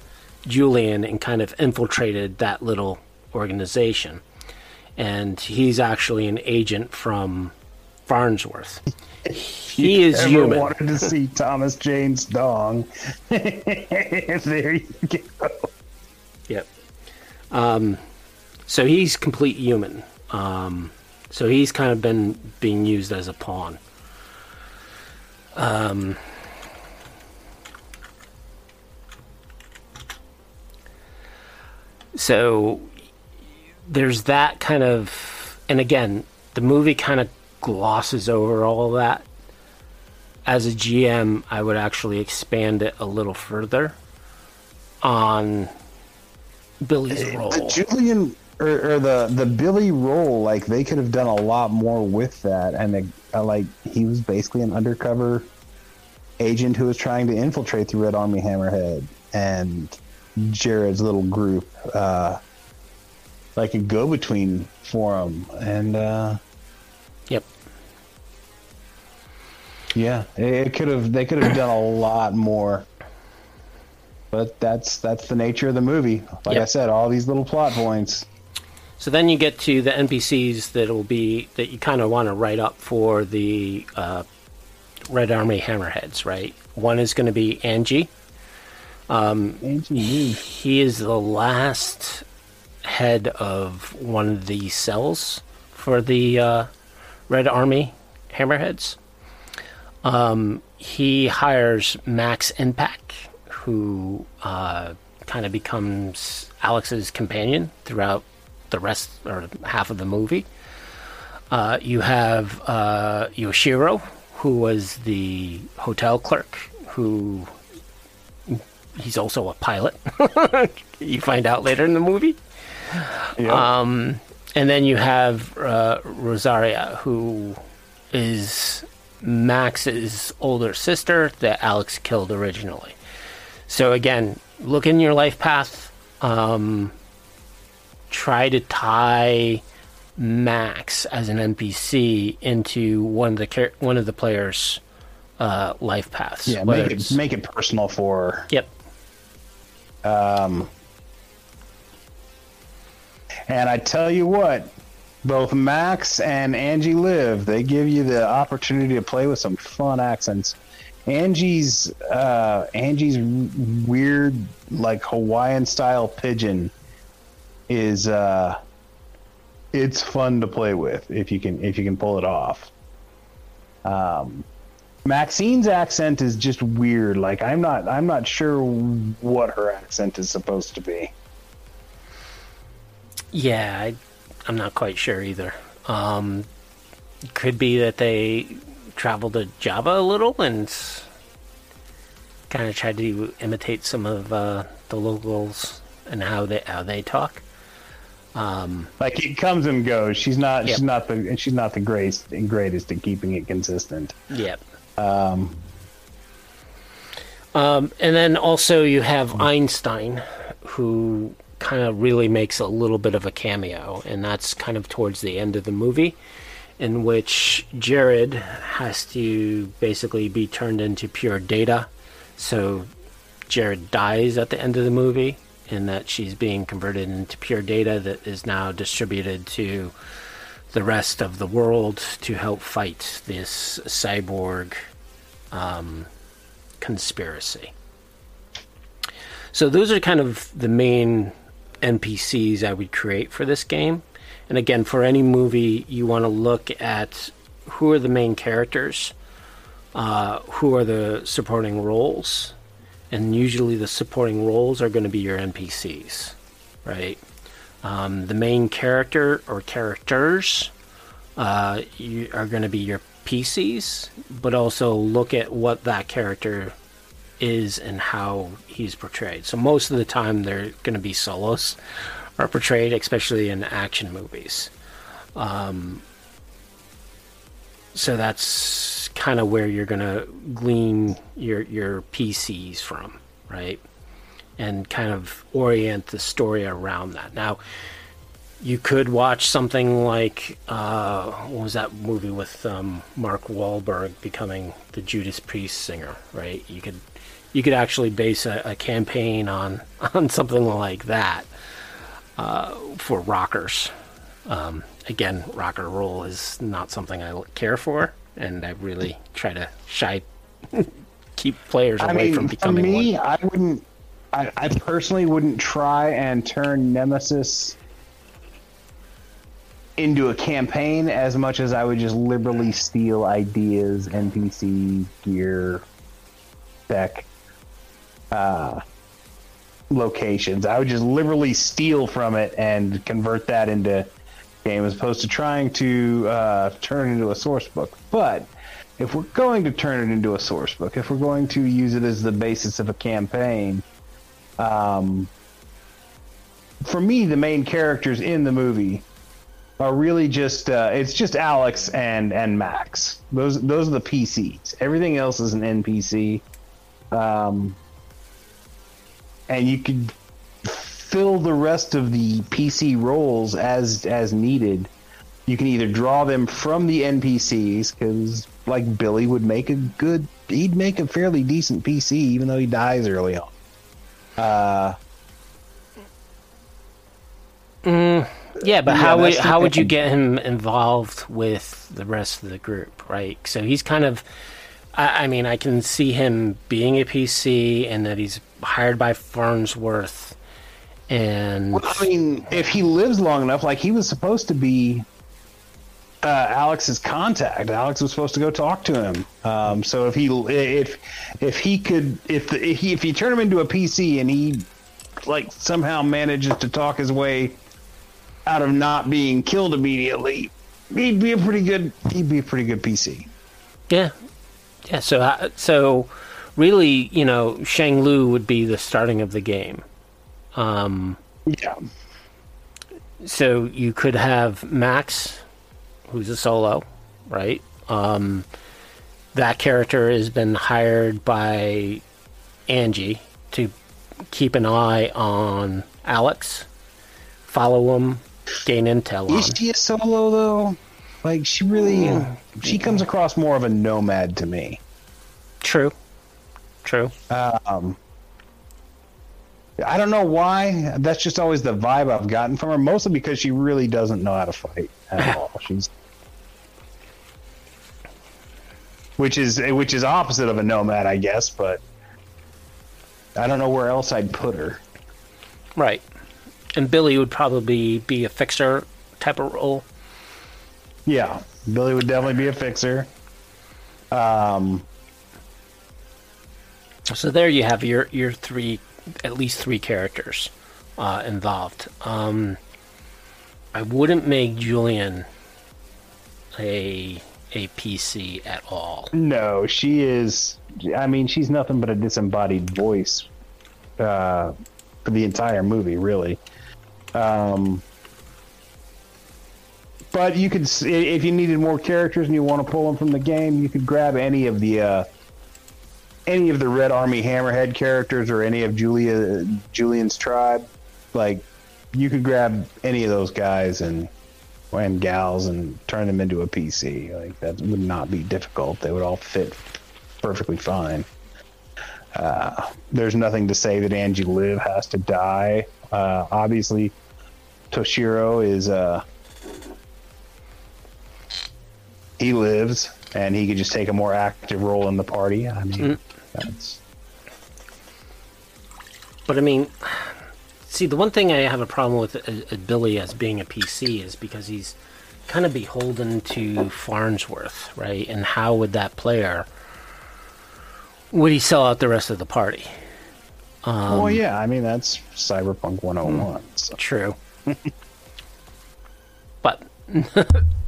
Julian and kind of infiltrated that little organization, and he's actually an agent from Farnsworth. <laughs> He is ever human. wanted to see Thomas Jane's dong? <laughs> there you go. Yep. Um, so he's complete human. Um, so he's kind of been being used as a pawn. Um, so there's that kind of, and again, the movie kind of glosses over all of that. As a GM, I would actually expand it a little further on Billy's role. The Julian or, or the the Billy role, like they could have done a lot more with that, and uh, like he was basically an undercover agent who was trying to infiltrate the Red Army Hammerhead, and Jared's little group, uh, like a go between for him, and uh, yeah, it, could have they could have done a lot more. But that's that's the nature of the movie. Like I said, all these little plot points. So then you get to the NPCs that will be that you kind of want to write up for the uh, Red Army Hammerheads, right? One is going to be Angie. Angie? He is the last head of one of the cells for the uh, Red Army Hammerheads. Um, he hires Max Impact, who uh, kind of becomes Alex's companion throughout the rest or half of the movie. Uh, you have uh, Yoshiro, who was the hotel clerk, who he's also a pilot. <laughs> you find out later in the movie. Yep. Um, and then you have uh, Rosaria, who is Max's older sister that Alex killed originally. So again, look in your life path. Um, try to tie Max as an NPC into one of the one of the players' uh, life paths. yeah, make it's- it make it personal for. Yep. Um, and I tell you what, both Max and Angie Liv, they give you the opportunity to play with some fun accents. Angie's uh, Angie's weird, like Hawaiian style pidgin, is uh, it's fun to play with if you can if you can pull it off. Um, Maxine's accent is just weird. Like I'm not I'm not sure what her accent is supposed to be. Yeah, I, I'm not quite sure either. Um, could be that they traveled to Java a little and kind of tried to imitate some of uh, the locals and how they how they talk. Um, Like it comes and goes. She's not Yep. she's not the and she's not the greatest greatest at keeping it consistent. yep. Um, Um, and then also you have Einstein, who kind of really makes a little bit of a cameo, and that's kind of towards the end of the movie, in which Jared has to basically be turned into pure data. So Jared dies at the end of the movie, in that she's being converted into pure data that is now distributed to the rest of the world to help fight this cyborg um, conspiracy. So those are kind of the main NPCs I would create for this game. And again, for any movie, you want to look at who are the main characters, uh, who are the supporting roles, and usually the supporting roles are going to be your NPCs, right? Um, the main character or characters uh, you are going to be your PCs, but also look at what that character is and how he's portrayed. So most of the time, they're going to be solos are portrayed, especially in action movies. Um, so that's kind of where you're going to glean your your PCs from, right? And kind of orient the story around that. Now, you could watch something like uh, what was that movie with um, Mark Wahlberg becoming the Judas Priest singer, right? You could you could actually base a, a campaign on <laughs> on something like that uh, for rockers. Um, again, rock and roll is not something I care for, and I really try to shy <laughs> keep players away I mean, from for becoming me, one. I wouldn't. I, I personally wouldn't try and turn Nemesis into a campaign as much as I would just liberally steal ideas, NPC, gear, tech, uh, locations. I would just liberally steal from it and convert that into game as opposed to trying to uh, turn it into a source book. But if we're going to turn it into a source book, if we're going to use it as the basis of a campaign, um, for me, the main characters in the movie are really just uh, it's just Alex and and Max. Those those are the PCs. Everything else is an NPC. Um, and you could fill the rest of the PC roles as as needed. You can either draw them from the NPCs because, like Billy would make a good, he'd make a fairly decent PC even though he dies early on. Uh, Yeah, but Yeah, how would how would you get him involved with the rest of the group, right? So he's kind of, I, I mean, I can see him being a PC and that he's hired by Farnsworth, and Well, I mean, if he lives long enough, like he was supposed to be uh, Alex's contact. Alex was supposed to go talk to him. Um, so if he if if he could if the, if he if you turn him into a PC and he like somehow manages to talk his way out of not being killed immediately, he'd be a pretty good he'd be a pretty good PC. yeah, yeah. So uh, so really, you know, Shang Lu would be the starting of the game. Um, Yeah. so you could have Max, who's a solo, right? Um, that character has been hired by Angie to keep an eye on Alex, follow him, gain intel on. Is she a solo though? Like she really, <sighs> she comes across more of a nomad to me. True, true. Um, I don't know why. That's just always the vibe I've gotten from her. Mostly because she really doesn't know how to fight at <laughs> all. She's, which is which is opposite of a nomad, I guess. But I don't know where else I'd put her. Right. And Billy would probably be a fixer type of role. Yeah, Billy would definitely be a fixer. Um, So there you have your your three, at least three characters uh, involved. Um, I wouldn't make Julian a a PC at all. No, she is. I mean, she's nothing but a disembodied voice uh, for the entire movie, really. Um, but you could, if you needed more characters and you want to pull them from the game, you could grab any of the uh, any of the Red Army Hammerhead characters or any of Julia Julian's tribe. Like, you could grab any of those guys and and gals and turn them into a PC. Like that would not be difficult. They would all fit perfectly fine. Uh, there's nothing to say that Angie Liv has to die. Uh, obviously, Toshiro is uh, he lives and he could just take a more active role in the party. I mean, that's But I mean, see, the one thing I have a problem with uh, uh, Billy as being a PC is because he's kind of beholden to Farnsworth, right? And how would that player would he sell out the rest of the party? well, yeah. I mean, that's Cyberpunk 101. So. True. <laughs> but <laughs>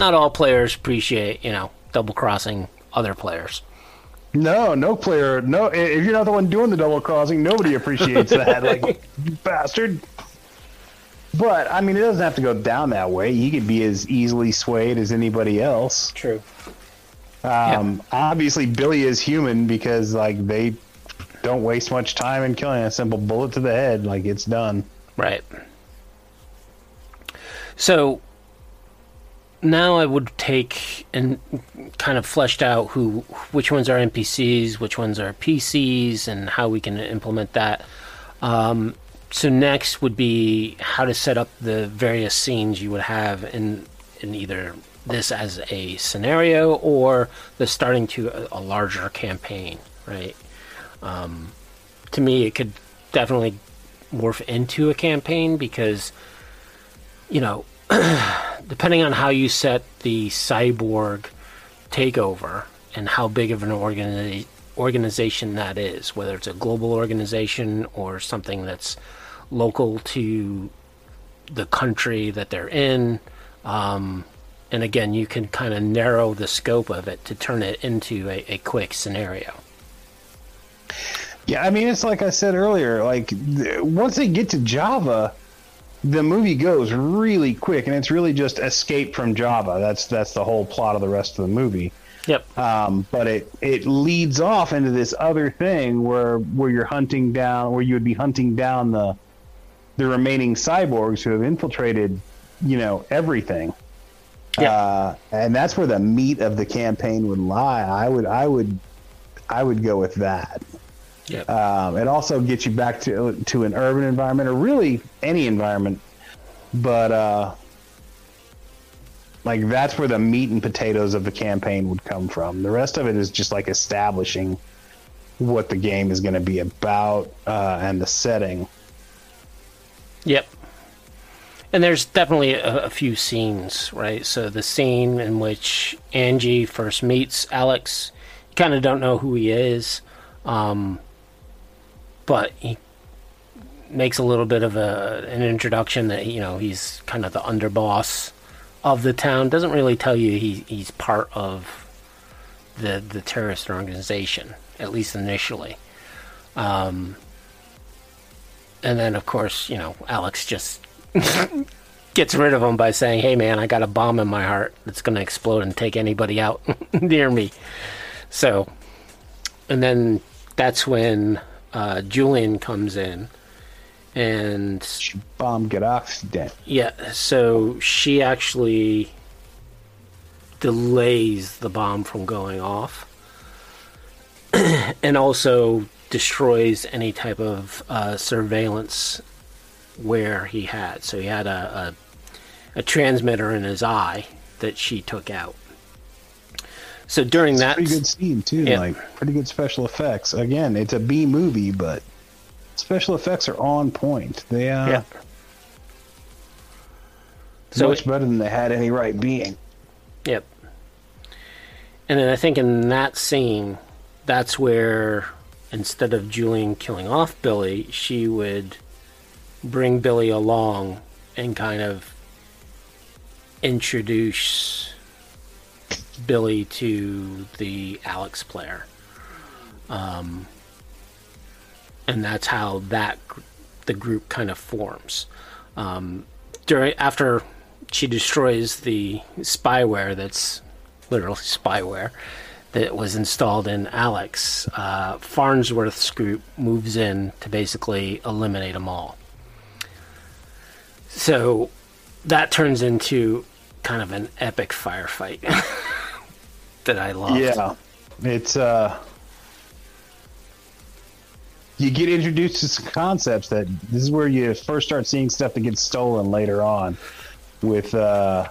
not all players appreciate, you know, double crossing other players. No, no player. No, if you're not the one doing the double crossing, nobody appreciates that. <laughs> Like, bastard. But I mean, it doesn't have to go down that way. He could be as easily swayed as anybody else. True. Um, Obviously, Billy is human because like they don't waste much time in killing a simple bullet to the head. Like it's done. Right. So now I would take and kind of fleshed out who which ones are NPCs, which ones are PCs, and how we can implement that. Um, so next would be how to set up the various scenes you would have in in either this as a scenario or the starting to a, a larger campaign, right? Um, to me, it could definitely morph into a campaign because you know <clears throat> depending on how you set the cyborg takeover and how big of an organi- organization that is whether it's a global organization or something that's local to the country that they're in um, and again you can kind of narrow the scope of it to turn it into a, a quick scenario Yeah, I mean, it's like I said earlier. Like once they get to Java, the movie goes really quick, and it's really just escape from Java. That's that's the whole plot of the rest of the movie. yep Um, but it it leads off into this other thing where where you're hunting down, where you would be hunting down the the remaining cyborgs who have infiltrated, you know, everything. Yeah. Uh, and that's where the meat of the campaign would lie. I would I would I would go with that. Yep Um, it also gets you back to to an urban environment or really any environment, but uh, like that's where the meat and potatoes of the campaign would come from. The rest of it is just like establishing what the game is going to be about uh, and the setting. Yep. And there's definitely a, a few scenes, right? So the scene in which Angie first meets Alex, you kind of don't know who he is, um, but he makes a little bit of a an introduction that you know he's kind of the underboss of the town. Doesn't really tell you he, he's part of the the terrorist organization, at least initially. Um, and then, of course, you know, Alex just <laughs> gets rid of him by saying, "Hey, man, I got a bomb in my heart that's going to explode and take anybody out <laughs> near me." So, and then that's when uh, Julian comes in, and She bombed get oxygen. yeah, so she actually delays the bomb from going off <clears throat> and also destroys any type of uh, surveillance where he had. So he had a, a, a transmitter in his eye that she took out. So during that. Pretty good scene too. Yeah. Like pretty good special effects. Again, it's a B movie, but special effects are on point. They uh, Yeah. so So much better than they had any right being. Yep. And then I think in that scene, that's where instead of Julian killing off Billy, she would bring Billy along and kind of introduce Billy to the Alex player. Um, and that's how that the group kind of forms. Um, during after she destroys the spyware that's literally <laughs> spyware that was installed in Alex, uh, Farnsworth's group moves in to basically eliminate them all. So that turns into kind of an epic firefight <laughs> that I love. Yeah, it's uh, you get introduced to some concepts that this is where you first start seeing stuff that gets stolen later on, with uh,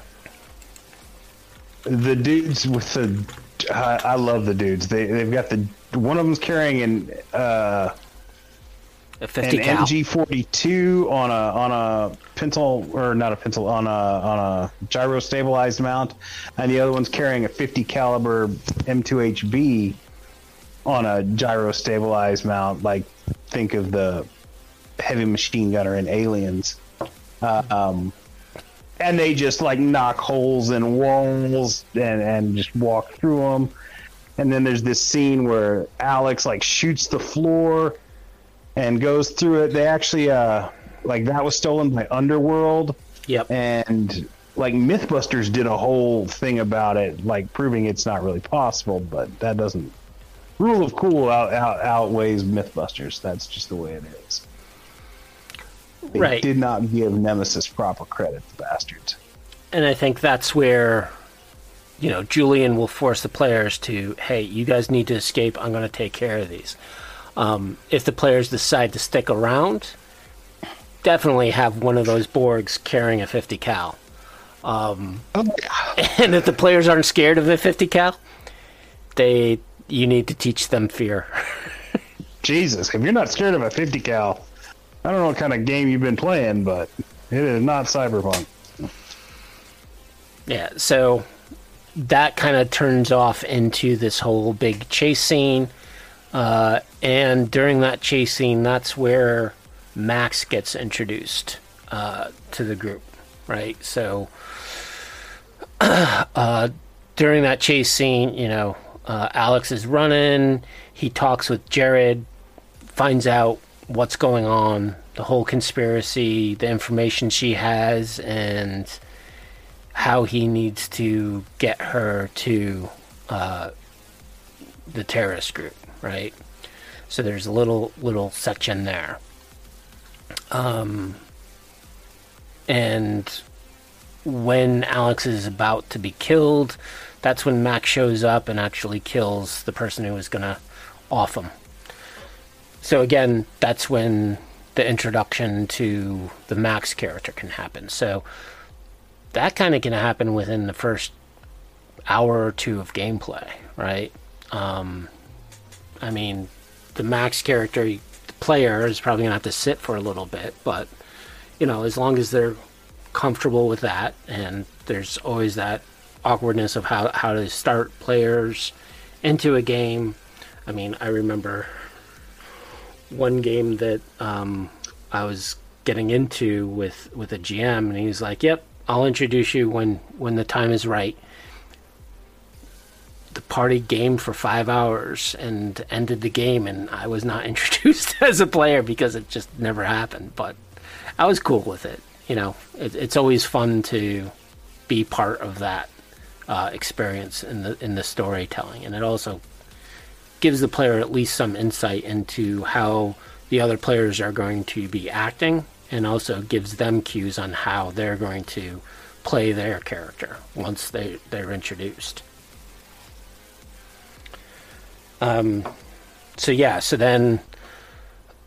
the dudes with the. I, I love the dudes. They they've got the one of them's carrying an uh, A an 50 cal. MG forty two on a on a pencil or not a pencil on a on a gyro stabilized mount, and the other one's carrying a fifty caliber M2HB on a gyro stabilized mount. Like think of the heavy machine gunner in Aliens. Uh, um, and they just like knock holes in walls and and just walk through them. And then there's this scene where Alex like shoots the floor and goes through it. They actually uh like that was stolen by Underworld Yep. and like Mythbusters did a whole thing about it, like proving it's not really possible, but that doesn't rule of cool out, out outweighs Mythbusters. That's just the way it is. They Right. did not give Nemesis proper credit, the bastards. and I think that's where, you know, Julian will force the players to, hey, you guys need to escape. I'm going to take care of these. Um, if the players decide to stick around, definitely have one of those Borgs carrying a 50 cal. Um, <laughs> and if the players aren't scared of the 50 cal, they you need to teach them fear. <laughs> Jesus, if you're not scared of a 50 cal, I don't know what kind of game you've been playing, but it is not Cyberpunk. Yeah, so that kind of turns off into this whole big chase scene. Uh, and during that chase scene, that's where Max gets introduced uh, to the group, right? So <clears throat> uh, during that chase scene, you know, uh, Alex is running. He talks with Jared, finds out what's going on, the whole conspiracy, the information she has, and how he needs to get her to uh, the terrorist group, right? So there's a little little section there. Um, and when Alex is about to be killed, that's when Max shows up and actually kills the person who was gonna off him. So again, that's when the introduction to the Max character can happen. So that kind of can happen within the first hour or two of gameplay, right? Um, I mean, the max character, the player is probably gonna have to sit for a little bit, but you know, as long as they're comfortable with that, and there's always that awkwardness of how how to start players into a game. I mean, I remember one game that um, I was getting into with with a GM, and he was like, "Yep, I'll introduce you when when the time is right." The party gamed for five hours and ended the game, and I was not <laughs> introduced as a player because it just never happened. But I was cool with it. You know, it, it's always fun to be part of that uh, experience in the in the storytelling, and it also gives the player at least some insight into how the other players are going to be acting, and also gives them cues on how they're going to play their character once they they're introduced. Um, so yeah, so then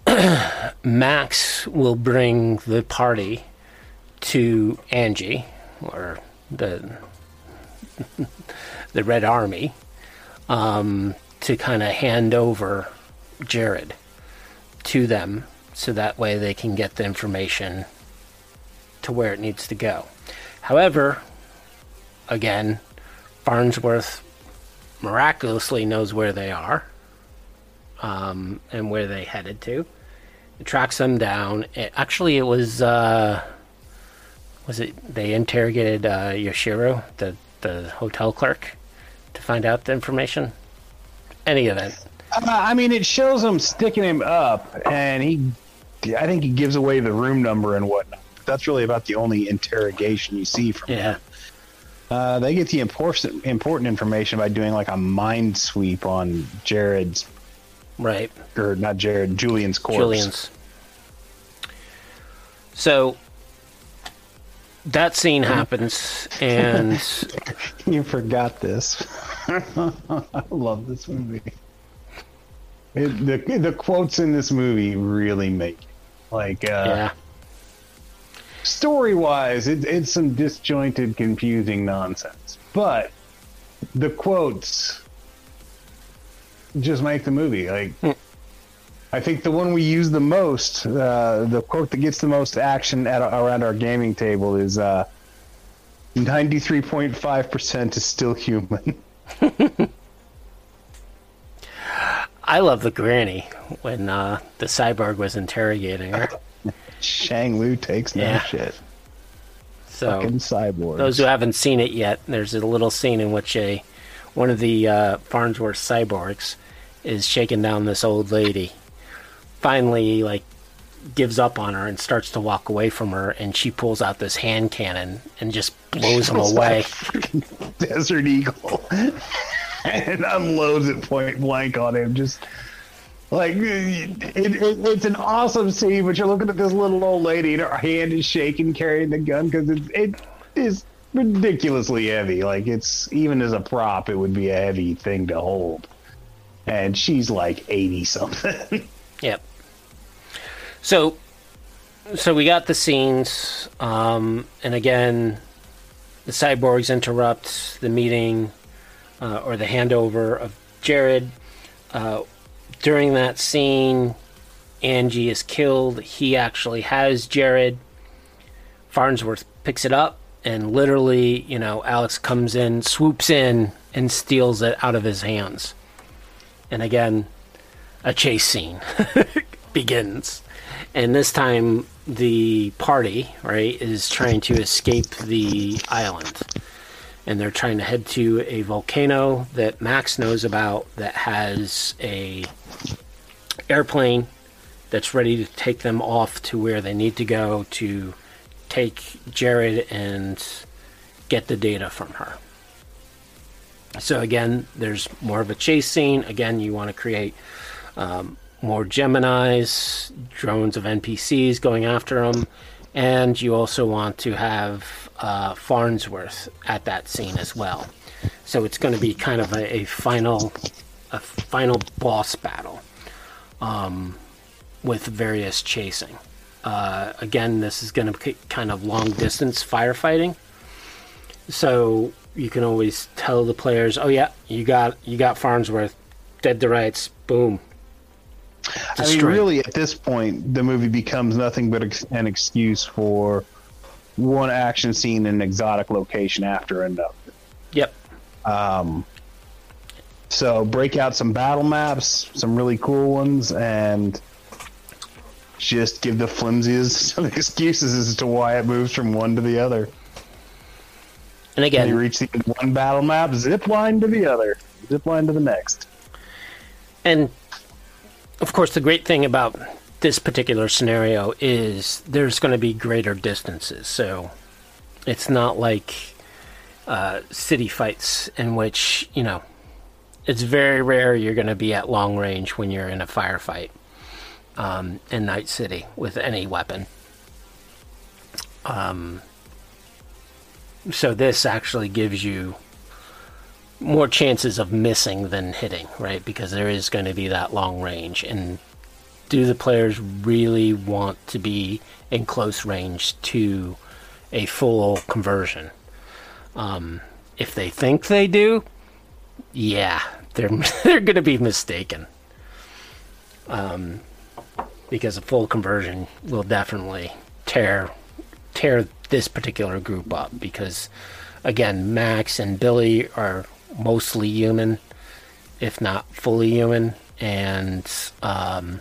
<clears throat> Max will bring the party to Angie or the <laughs> the Red Army um, to kind of hand over Jared to them so that way they can get the information to where it needs to go. However, again, Farnsworth miraculously knows where they are um, and where they headed to. It tracks them down. It, actually, it was uh, was it they interrogated uh, Yoshiro, the the hotel clerk, to find out the information. Any event. Uh, I mean, it shows him sticking him up, and he, I think he gives away the room number and whatnot. That's really about the only interrogation you see from Yeah. him. Uh, they get the important important information by doing like a mind sweep on Jared's Right. or not Jared Julian's corpse. Julian's. So that scene happens, and <laughs> You forgot this. <laughs> I love this movie. It, the the quotes in this movie really make it. like uh, yeah, story wise, it, it's some disjointed, confusing nonsense. But the quotes just make the movie. Like, I think the one we use the most, uh, the quote that gets the most action at around our gaming table is uh, "93.5% is still human." <laughs> I love the granny when uh, the cyborg was interrogating her. <laughs> Shang Lu takes no Yeah. shit. So Fucking cyborg. those who haven't seen it yet, there's a little scene in which a one of the uh, Farnsworth cyborgs is shaking down this old lady. Finally, like gives up on her and starts to walk away from her, and she pulls out this hand cannon and just blows him away. <laughs> Desert Eagle <laughs> and unloads it point blank on him. Just like it, it, it's an awesome scene, but you're looking at this little old lady and her hand is shaking carrying the gun because it, it is ridiculously heavy. Like it's even as a prop, it would be a heavy thing to hold. And she's like eighty something. <laughs> Yep. So, so we got the scenes, um, and again, the cyborgs interrupt the meeting uh, or the handover of Jared. Uh, during that scene, Angie is killed. He actually has Jared. Farnsworth picks it up, and literally, you know, Alex comes in, swoops in, and steals it out of his hands. And again, a chase scene <laughs> begins. And this time, the party, right, is trying to escape the island. And they're trying to head to a volcano that Max knows about that has a airplane that's ready to take them off to where they need to go to take Jared and get the data from her. So again, there's more of a chase scene. Again, you want to create um, more Gemini's, drones of NPCs going after them, and you also want to have uh, Farnsworth at that scene as well. So it's going to be kind of a, a final, a final boss battle um, with various chasing. Uh, again, this is going to be kind of long distance firefighting. So you can always tell the players, "Oh yeah, you got you got Farnsworth, dead to rights, boom." I mean, really, at this point, the movie becomes nothing but an excuse for one action scene in an exotic location after another. Yep. Um, so break out some battle maps, some really cool ones, and just give the flimsiest <laughs> of excuses as to why it moves from one to the other. And again, you reach the one battle map, zip line to the other, zip line to the next. And of course, the great thing about this particular scenario is there's going to be greater distances. So it's not like uh, city fights in which, you know, it's very rare you're going to be at long range when you're in a firefight um, in Night City with any weapon. Um, so this actually gives you more chances of missing than hitting, right? Because there is going to be that long range. And do the players really want to be in close range to a full conversion? Um, if they think they do, yeah, they're <laughs> they're going to be mistaken. Um, because a full conversion will definitely tear tear this particular group up. Because again, Max and Billy are mostly human, if not fully human, and um,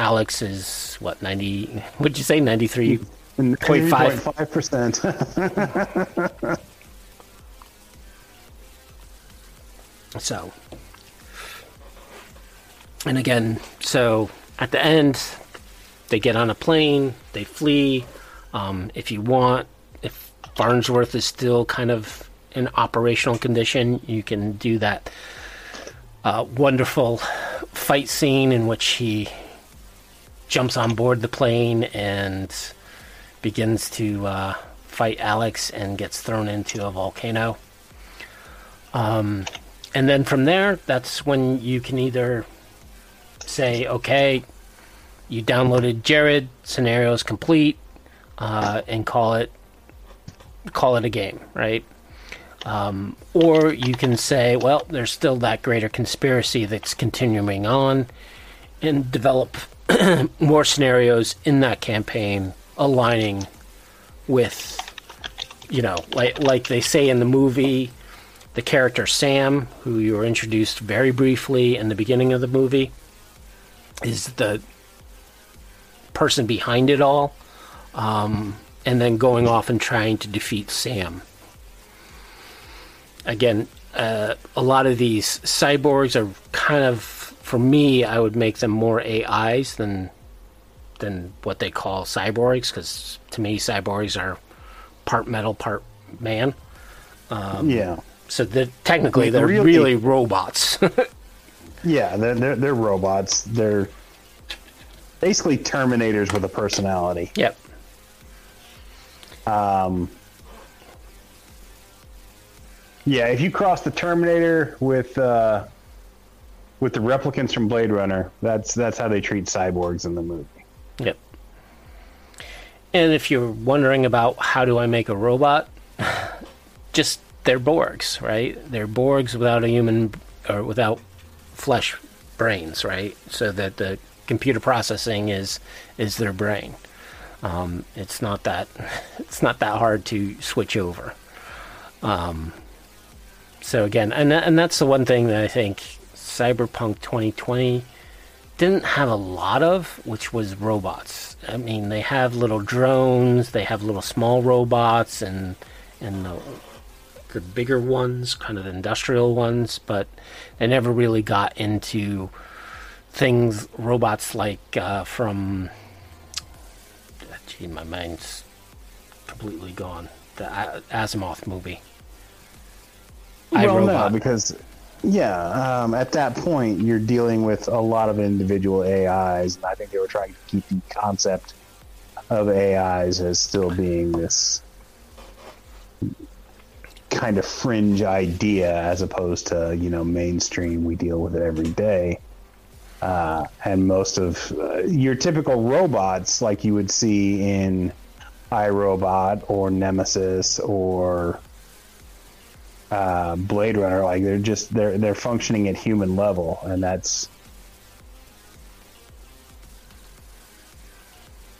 Alex is what ninety? Would you say ninety three point five? Five percent. <laughs> So, and again, so at the end, they get on a plane, they flee. Um, if you want, if Farnsworth is still kind of in operational condition, you can do that uh, wonderful fight scene in which he jumps on board the plane and begins to uh, fight Alex and gets thrown into a volcano. Um, and then from there, that's when you can either say, okay, you downloaded Jared, scenario's complete, uh, and call it call it a game, right? Um, or you can say, well, there's still that greater conspiracy that's continuing on, and develop <clears throat> more scenarios in that campaign aligning with, you know, like like they say in the movie, the character Sam, who you were introduced very briefly in the beginning of the movie, is the person behind it all, um, and then going off and trying to defeat Sam. Again, uh, a lot of these cyborgs are kind of, for me, I would make them more AIs than than what they call cyborgs, because to me, cyborgs are part metal, part man. Um, yeah. So they're, technically, The they're real- really robots. <laughs> Yeah, they're, they're they're robots. They're basically Terminators with a personality. yep. Um. Yeah, if you cross the Terminator with uh, with the replicants from Blade Runner, that's that's how they treat cyborgs in the movie. Yep. And if you're wondering about how do I make a robot, <sighs> just they're Borgs, right? They're Borgs without a human or without flesh brains, right? So that the computer processing is is their brain. Um, it's not that <laughs> it's not that hard to switch over. Um, so again, and and that's the one thing that I think Cyberpunk 2020 didn't have a lot of, which was robots. I mean, they have little drones, they have little small robots, and and the, the bigger ones, kind of the industrial ones, but they never really got into things, robots like uh, from. Gee, my mind's completely gone. The Asimov movie. Well, no, because yeah, um, at that point you're dealing with a lot of individual AIs, and I think they were trying to keep the concept of AIs as still being this kind of fringe idea, as opposed to you know mainstream. We deal with it every day. Uh, and most of uh, your typical robots, like you would see in iRobot or Nemesis or uh, Blade Runner, like they're just they're they're functioning at human level, and that's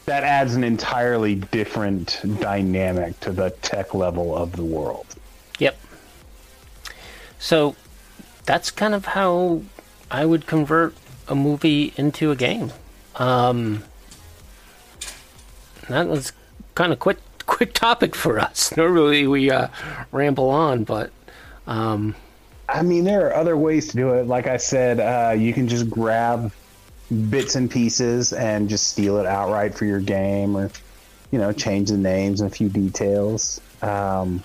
that adds an entirely different dynamic to the tech level of the world. Yep. So that's kind of how I would convert a movie into a game. Um, that was kind of quick, <laughs> quick topic for us. Normally we uh, ramble on, but um, I mean, there are other ways to do it. Like I said, uh, you can just grab bits and pieces and just steal it outright for your game, or you know, change the names and a few details. Um,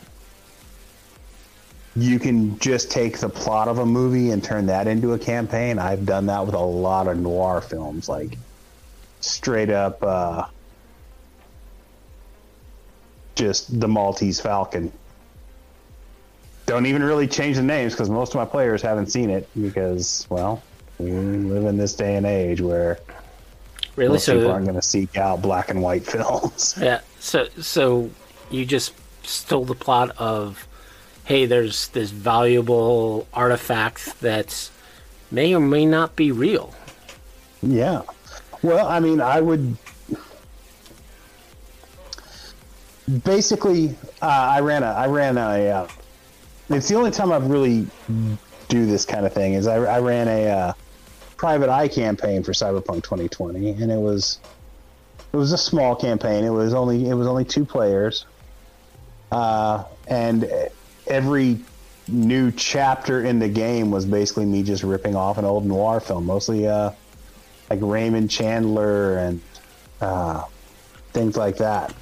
you can just take the plot of a movie and turn that into a campaign. I've done that with a lot of noir films, like straight up, uh, just the Maltese Falcon. Don't even really change the names because most of my players haven't seen it because, well, we live in this day and age where really, most so people aren't going to seek out black and white <laughs> films. yeah, so so you just stole the plot of, hey, there's this valuable artifact that may or may not be real. Yeah. Well, I mean, I would basically. Uh, I ran a. I ran a. Uh, it's the only time I've really do this kind of thing. Is I, I ran a uh, private eye campaign for Cyberpunk 2020, and it was it was a small campaign. It was only it was only two players, uh, and every new chapter in the game was basically me just ripping off an old noir film, mostly uh, like Raymond Chandler and uh, things like that.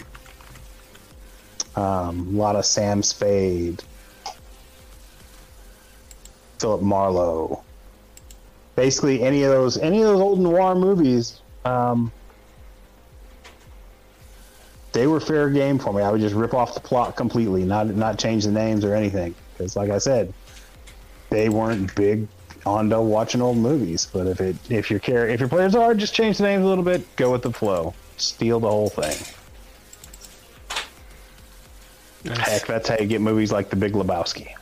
Um, a lot of Sam Spade, Philip Marlowe. Basically, any of those any of those old noir movies, um, they were fair game for me. I would just rip off the plot completely, not not change the names or anything. Because, like I said, they weren't big onto watching old movies. But if it if your care if your players are, just change the names a little bit, go with the flow, steal the whole thing. Heck, that's how you get movies like The Big Lebowski.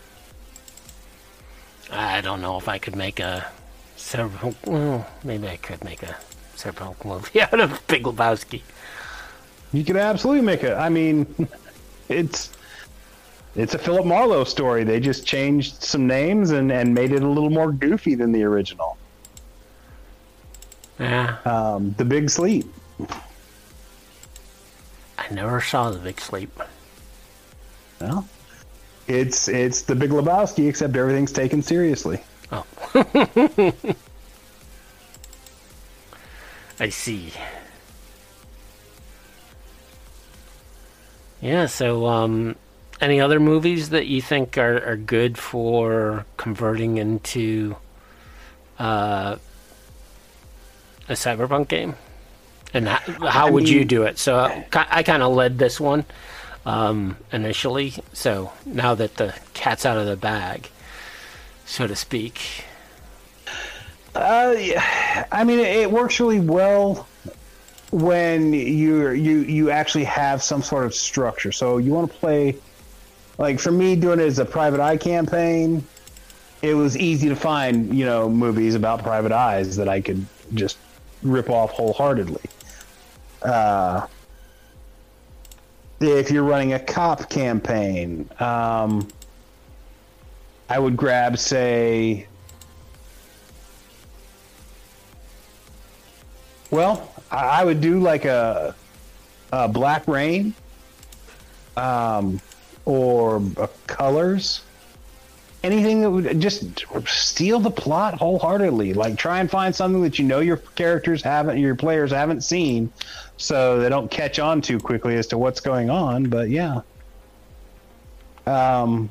I don't know if I could make a several. Well, maybe I could make a several movie <laughs> out of Big Lebowski. You could absolutely make it. I mean, <laughs> it's it's a Philip Marlowe story. They just changed some names and and made it a little more goofy than the original. Yeah, Um, the Big Sleep. I never saw The Big Sleep. Well, it's it's the Big Lebowski, except everything's taken seriously. Oh, <laughs> I see. Yeah. So, um, any other movies that you think are, are good for converting into uh, a cyberpunk game? And how, how I would you do it? So uh, ki- I kind of led this one um, initially. So now that the cat's out of the bag, so to speak. Uh, yeah. I mean, it, works really well when you you you actually have some sort of structure. So you want to play, like for me, doing it as a private eye campaign. It was easy to find, you know, movies about private eyes that I could just rip off wholeheartedly. Uh, if you're running a cop campaign, um, I would grab, say, Well, I would do like a, a Black Rain, um, or Colors. Anything that would just steal the plot wholeheartedly. Like try and find something that you know your characters haven't, your players haven't seen, so they don't catch on too quickly as to what's going on. But yeah, um,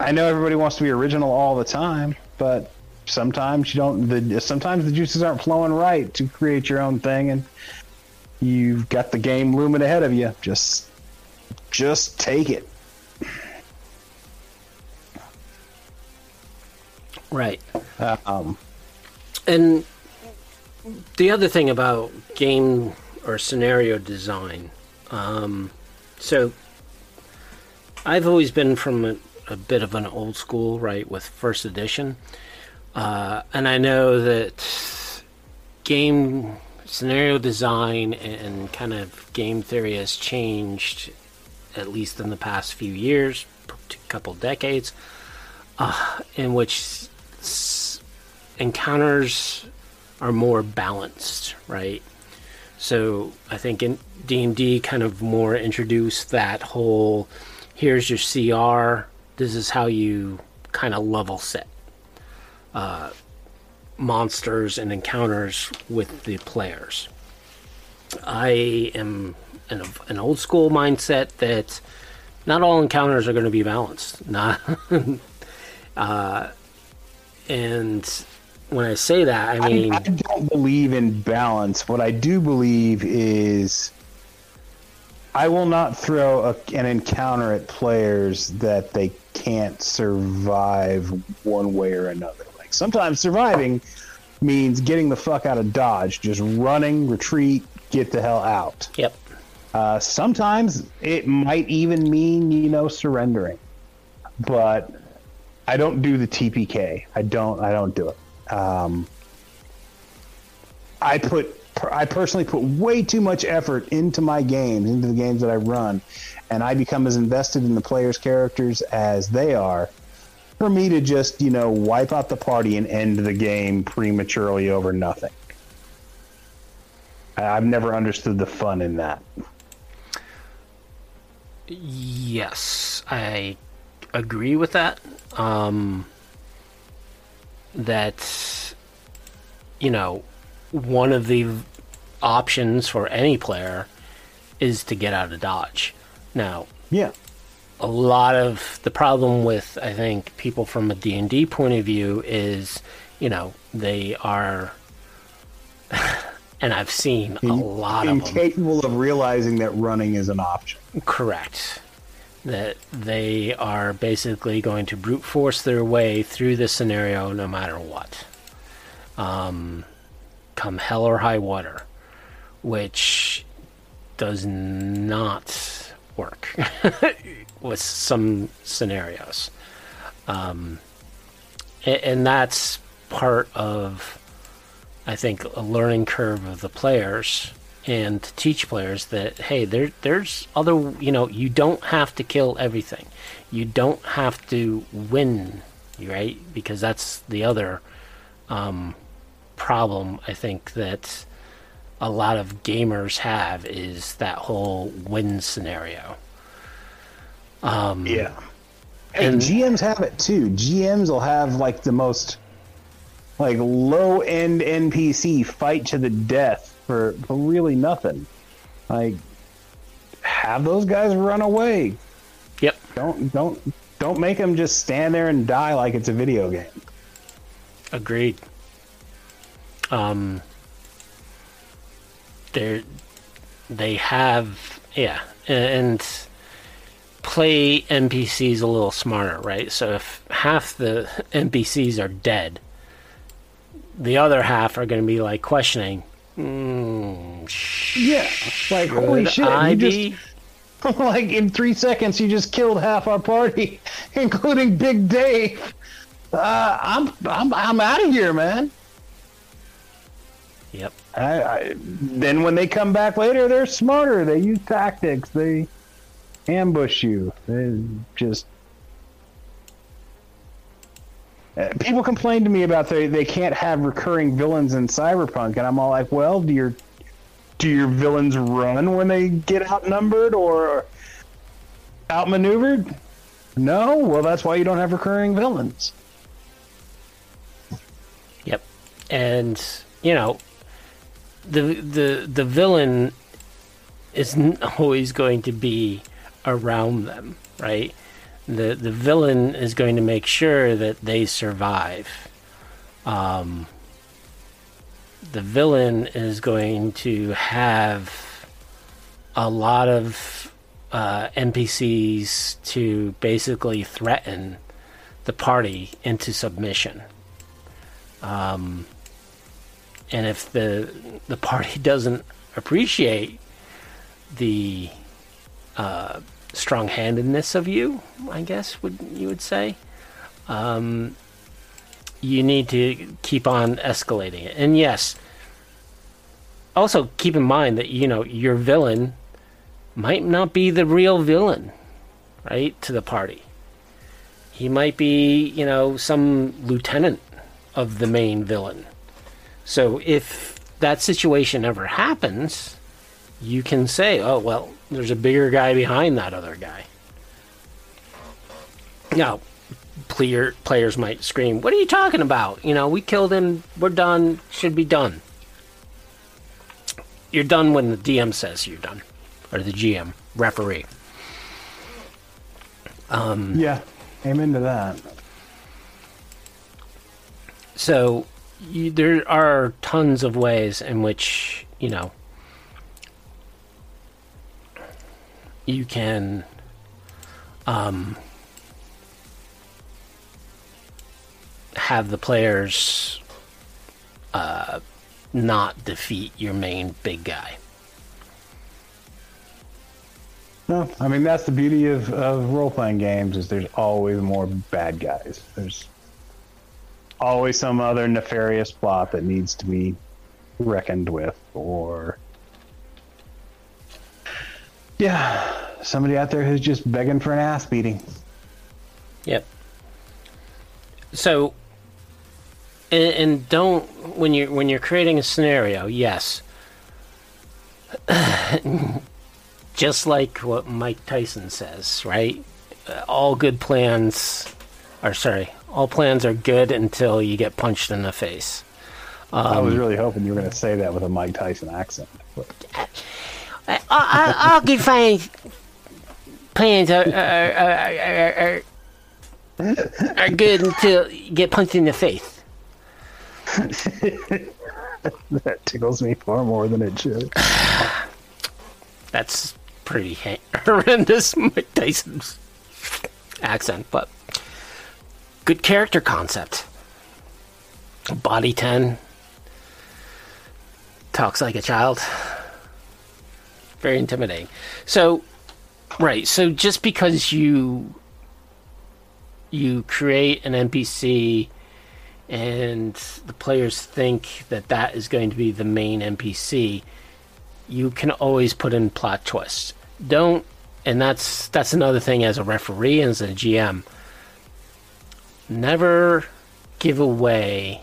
I know everybody wants to be original all the time, but sometimes you don't. The sometimes the juices aren't flowing right to create your own thing, and you've got the game looming ahead of you. Just, just take it. Right. Um, And the other thing about game or scenario design, um, so I've always been from a, a bit of an old school, right, with first edition. Uh, and I know that game scenario design and kind of game theory has changed, at least in the past few years, couple decades, uh, in which encounters are more balanced, right? So I think in D and D kind of more introduced that whole here's your CR. This is how you kind of level set uh, monsters and encounters with the players. I am an, an old school mindset that not all encounters are going to be balanced. <laughs> Not, uh, and when I say that, I mean I, I don't believe in balance. What I do believe is I will not throw a, an encounter at players that they can't survive one way or another. Like sometimes surviving means getting the fuck out of dodge, just running, retreat, get the hell out. Yep. Uh, sometimes it might even mean you know surrendering, but I don't do the TPK. I don't. I don't do it. Um, I put. I personally put way too much effort into my games, into the games that I run, and I become as invested in the players' characters as they are. For me to just you know wipe out the party and end the game prematurely over nothing. I've never understood the fun in that. Yes, I agree with that. Um, that you know, one of the options for any player is to get out of dodge. Now, Yeah. a lot of the problem with I think people from a D&D point of view is, you know, they are <laughs> and I've seen a lot of them incapable of realizing that running is an option. Correct. That they are basically going to brute force their way through this scenario no matter what. Um, come hell or high water, which does not work <laughs> with some scenarios. Um, a- and that's part of, I think, a learning curve of the players and to teach players that hey there there's other you know you don't have to kill everything you don't have to win right because that's the other um, problem i think that a lot of gamers have is that whole win scenario um, Yeah. And- GMs have it too. GMs will have like the most like low end NPC fight to the death for, for really nothing. Like have those guys run away. yep Don't don't don't make them just stand there and die like it's a video game. Agreed. Um, they they have yeah, and play NPCs a little smarter, right? So if half the <laughs> NPCs are dead, the other half are going to be like questioning. Mm, Yeah. Like holy shit, I you be? just <laughs> like in three seconds you just killed half our party, <laughs> including Big Dave. Uh, I'm I'm I'm out of here, man. Yep. I, I, then when they come back later, they're smarter. They use tactics. They ambush you. They just. People complain to me about they they can't have recurring villains in Cyberpunk, and I'm all like, well, do your do your villains run when they get outnumbered or outmaneuvered? No. Well, that's why you don't have recurring villains. Yep. And you know, the the the villain isn't <laughs> always going to be around them, right? The the villain is going to make sure that they survive. Um, the villain is going to have a lot of uh, NPCs to basically threaten the party into submission. Um, and if the the party <laughs> doesn't appreciate the uh, strong-handedness of you, I guess would you would say, um, you need to keep on escalating it. And yes, also keep in mind that you know your villain might not be the real villain, right? To the party, he might be you know some lieutenant of the main villain. So if that situation ever happens, you can say, "Oh well, there's a bigger guy behind that other guy." Now, player, players might scream, "What are you talking about? You know, we killed him. We're done. Should be done." You're done when the DM says you're done, or the GM, referee. Um, Yeah, amen to that. So you, there are tons of ways in which you know you can um, have the players uh, not defeat your main big guy. No, I mean that's the beauty of, of role playing games is there's always more bad guys. There's always some other nefarious plot that needs to be reckoned with, or yeah, somebody out there who's just begging for an ass beating. Yep. So, and, and don't when you're when you're creating a scenario, yes. <clears throat> Just like what Mike Tyson says, right? All good plans, or sorry, all plans are good until you get punched in the face. I was um, really hoping you were going to say that with a Mike Tyson accent. <laughs> I, all plans plans are are, are, are, are, are good until you get punched in the face. <laughs> that tickles me far more than it should. <sighs> That's pretty <laughs> horrendous, Mike Tyson's accent, but good character concept. Body 10 talks like a child. Very intimidating. So, right, so just because you you create an NPC and the players think that that is going to be the main NPC, you can always put in plot twists. Don't, and that's that's another thing as a referee and as a GM. Never give away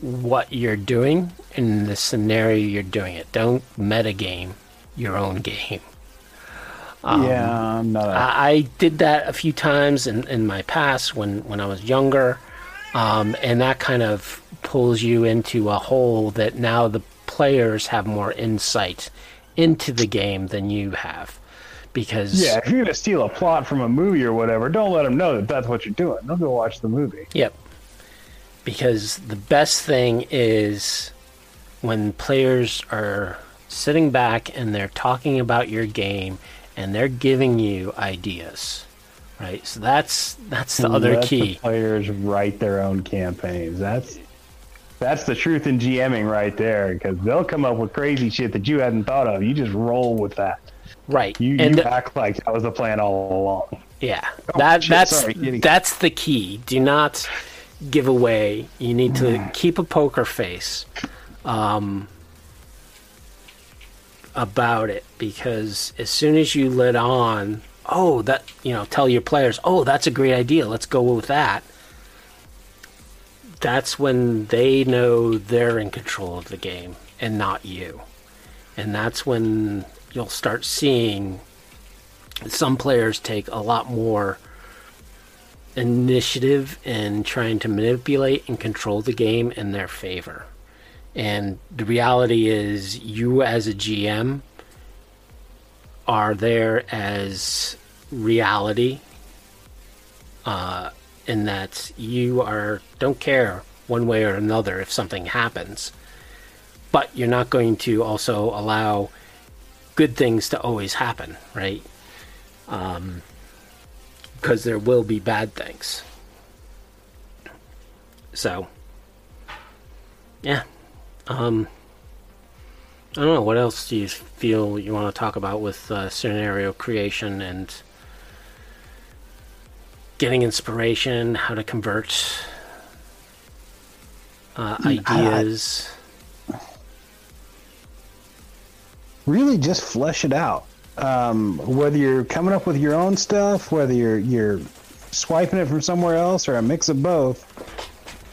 what you're doing in the scenario you're doing it. Don't metagame your own game. yeah, I'm not. A, I, I did that a few times in, in my past when, when I was younger, um, and that kind of pulls you into a hole that now the players have more insight into the game than you have. Because yeah, if you're going to steal a plot from a movie or whatever, don't let them know that that's what you're doing. They'll go watch the movie. Yep. Because the best thing is when players are sitting back and they're talking about your game and they're giving you ideas. Right? So that's that's the other Let key. The players write their own campaigns. That's that's the truth in GMing right there, because they'll come up with crazy shit that you hadn't thought of. You just roll with that. Right. You, and you the- act like that was the plan all along. Yeah, oh, that shit, that's sorry, that's the key. Do not give away. You need to Mm. keep a poker face um, about it because as soon as you let on, oh, that you know, tell your players, oh, that's a great idea. Let's go with that. That's when they know they're in control of the game and not you, and that's when you'll start seeing some players take a lot more initiative in trying to manipulate and control the game in their favor. And the reality is, you as a GM are there as reality, uh, in that you are don't care one way or another if something happens, but you're not going to also allow good things to always happen, right? Because there will be bad things. So, yeah. Um, I don't know. What else do you feel you want to talk about with uh, scenario creation and getting inspiration, how to convert uh, ideas? Really, just flesh it out. Um, whether you're coming up with your own stuff, whether you're you're swiping it from somewhere else, or a mix of both.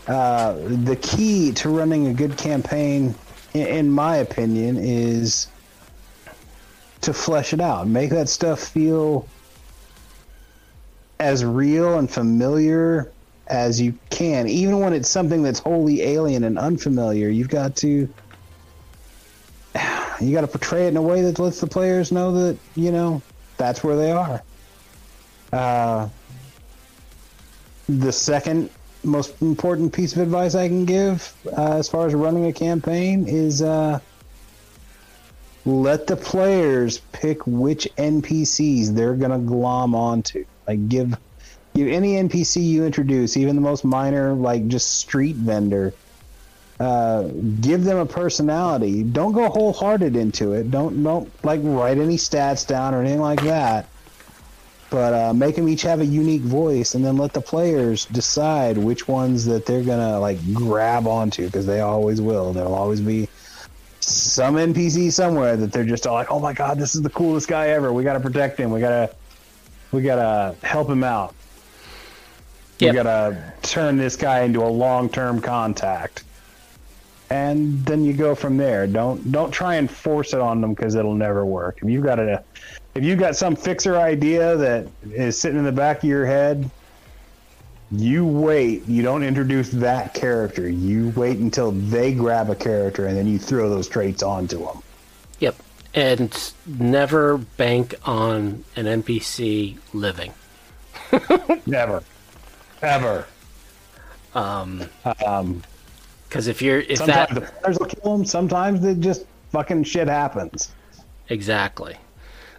uh, the key to running a good campaign, in, in my opinion, is to flesh it out, make that stuff feel as real and familiar as you can, even when it's something that's wholly alien and unfamiliar. You've got to you got to portray it in a way that lets the players know that you know that's where they are. Uh, the second most important piece of advice I can give uh, as far as running a campaign is uh, let the players pick which NPCs they're gonna glom onto. Like give give any NPC you introduce, even the most minor, like just street vendor, uh, give them a personality. Don't go wholehearted into it. Don't don't like write any stats down or anything like that. But uh, make them each have a unique voice, and then let the players decide which ones that they're gonna like grab onto because they always will. There'll always be some NPC somewhere that they're just all like, "Oh my god, this is the coolest guy ever. We gotta protect him. We gotta we gotta help him out. Yep. We gotta turn this guy into a long term contact." And then you go from there. Don't don't try and force it on them because it'll never work. If you've got a if you've got some fixer idea that is sitting in the back of your head, you wait. You don't introduce that character. You wait until they grab a character and then you throw those traits onto them. Yep. And never bank on an NPC living. <laughs> Never, ever. Um, Um, because if you're if sometimes that the players will kill them. Sometimes it just fucking shit happens. Exactly.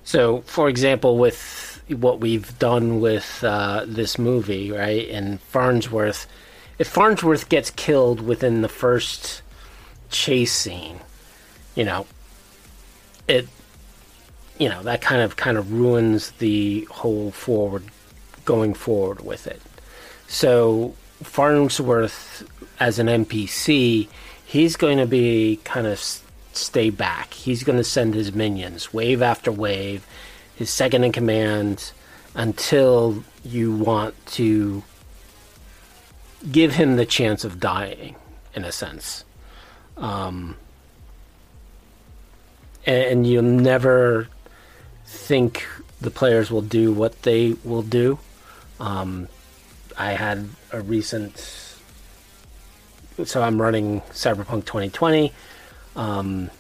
So, for example, with what we've done with uh, this movie, right, and Farnsworth, if Farnsworth gets killed within the first chase scene, you know, it, you know, that kind of kind of ruins the whole forward, going forward with it. So Farnsworth, as an NPC, he's going to be kind of stay back. He's going to send his minions wave after wave, his second in command, until you want to give him the chance of dying, in a sense. Um, and, you'll never think the players will do what they will do. Um, I had a recent. So I'm running Cyberpunk 2020. Um,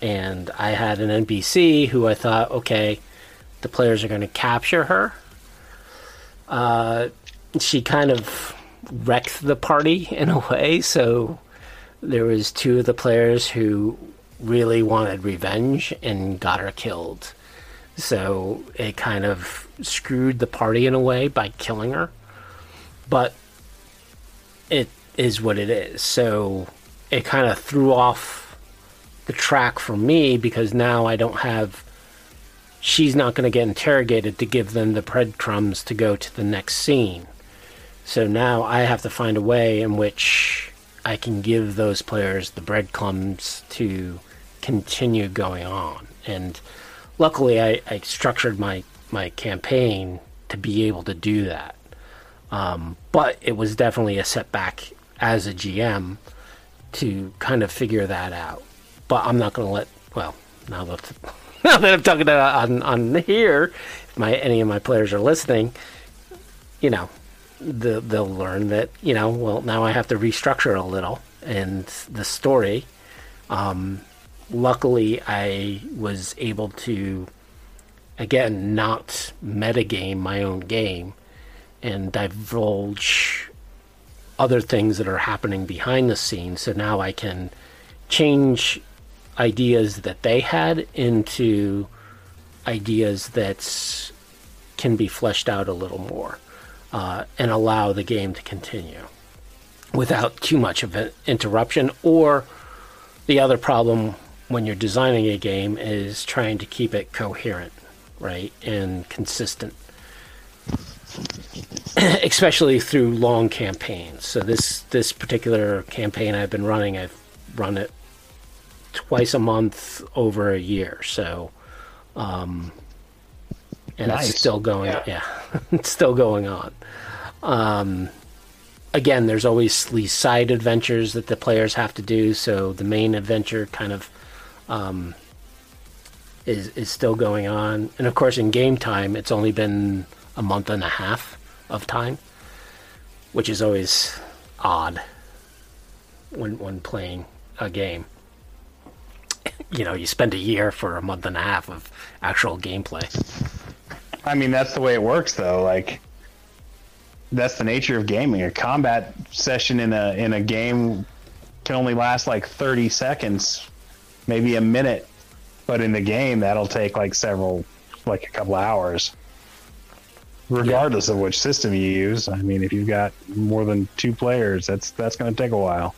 and I had an NPC who I thought, okay, the players are going to capture her. Uh, she kind of wrecked the party <laughs> in a way. So there was two of the players who really wanted revenge and got her killed. So it kind of screwed the party in a way by killing her. But it is what it is. So it kind of threw off the track for me because now I don't have. She's not going to get interrogated to give them the breadcrumbs to go to the next scene. So now I have to find a way in which I can give those players the breadcrumbs to continue going on. And luckily, I, I structured my, my campaign to be able to do that. Um, but it was definitely a setback as a GM to kind of figure that out. But I'm not going to let. Well, now that <laughs> now that I'm talking about on on here, if my any of my players are listening, you know, the, they'll learn that you know. Well, now I have to restructure a little and the story. Um, luckily, I was able to again not metagame my own game and divulge other things that are happening behind the scenes. So now I can change ideas that they had into ideas that can be fleshed out a little more uh, and allow the game to continue without too much of an interruption. Or the other problem when you're designing a game is trying to keep it coherent, right, and consistent. <clears throat> especially through long campaigns. So this this particular campaign I've been running, I've run it twice a month over a year. So, um, and Nice. it's still going. Yeah, <laughs> it's still going on. Um, again, there's always these side adventures that the players have to do. So the main adventure kind of um, is is still going on, and of course, in game time, it's only been a month and a half of time, which is always odd when when playing a game. <laughs> You know, you spend a year for a month and a half of actual gameplay. I mean, that's the way it works, though. Like, that's the nature of gaming. A combat session in a in a game can only last like thirty seconds, maybe a minute, but in the game that'll take like several, like a couple hours. Regardless yeah. of which system you use, I mean, if you've got more than two players, that's that's going to take a while.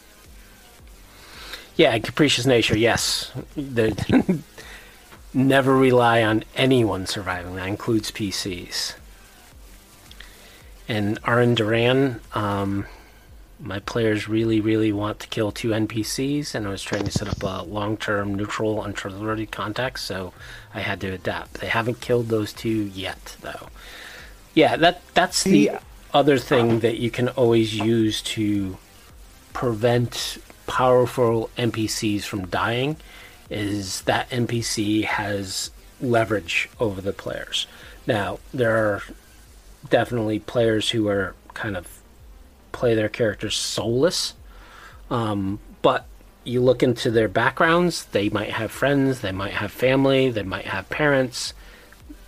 Yeah, capricious nature. Yes, <laughs> never rely on anyone surviving. That includes PCs. And Aran Duran, um, my players really, really want to kill two NPCs, and I was trying to set up a long-term neutral, untrustworthy contact, so I had to adapt. They haven't killed those two yet, though. Yeah, that that's the other thing that you can always use to prevent powerful NPCs from dying is that NPC has leverage over the players. Now, there are definitely players who are kind of play their characters soulless, um, but you look into their backgrounds, they might have friends, they might have family, they might have parents,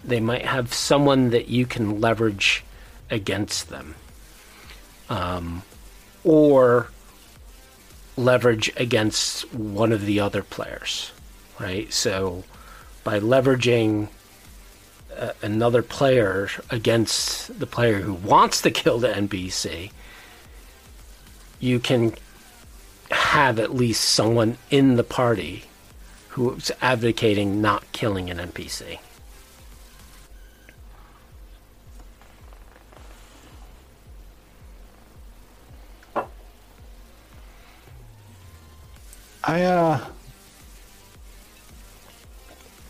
they might have someone that you can leverage against them. Um, or leverage against one of the other players, right? So by leveraging uh, another player against the player who wants to kill the NPC, you can have at least someone in the party who's advocating not killing an NPC. I uh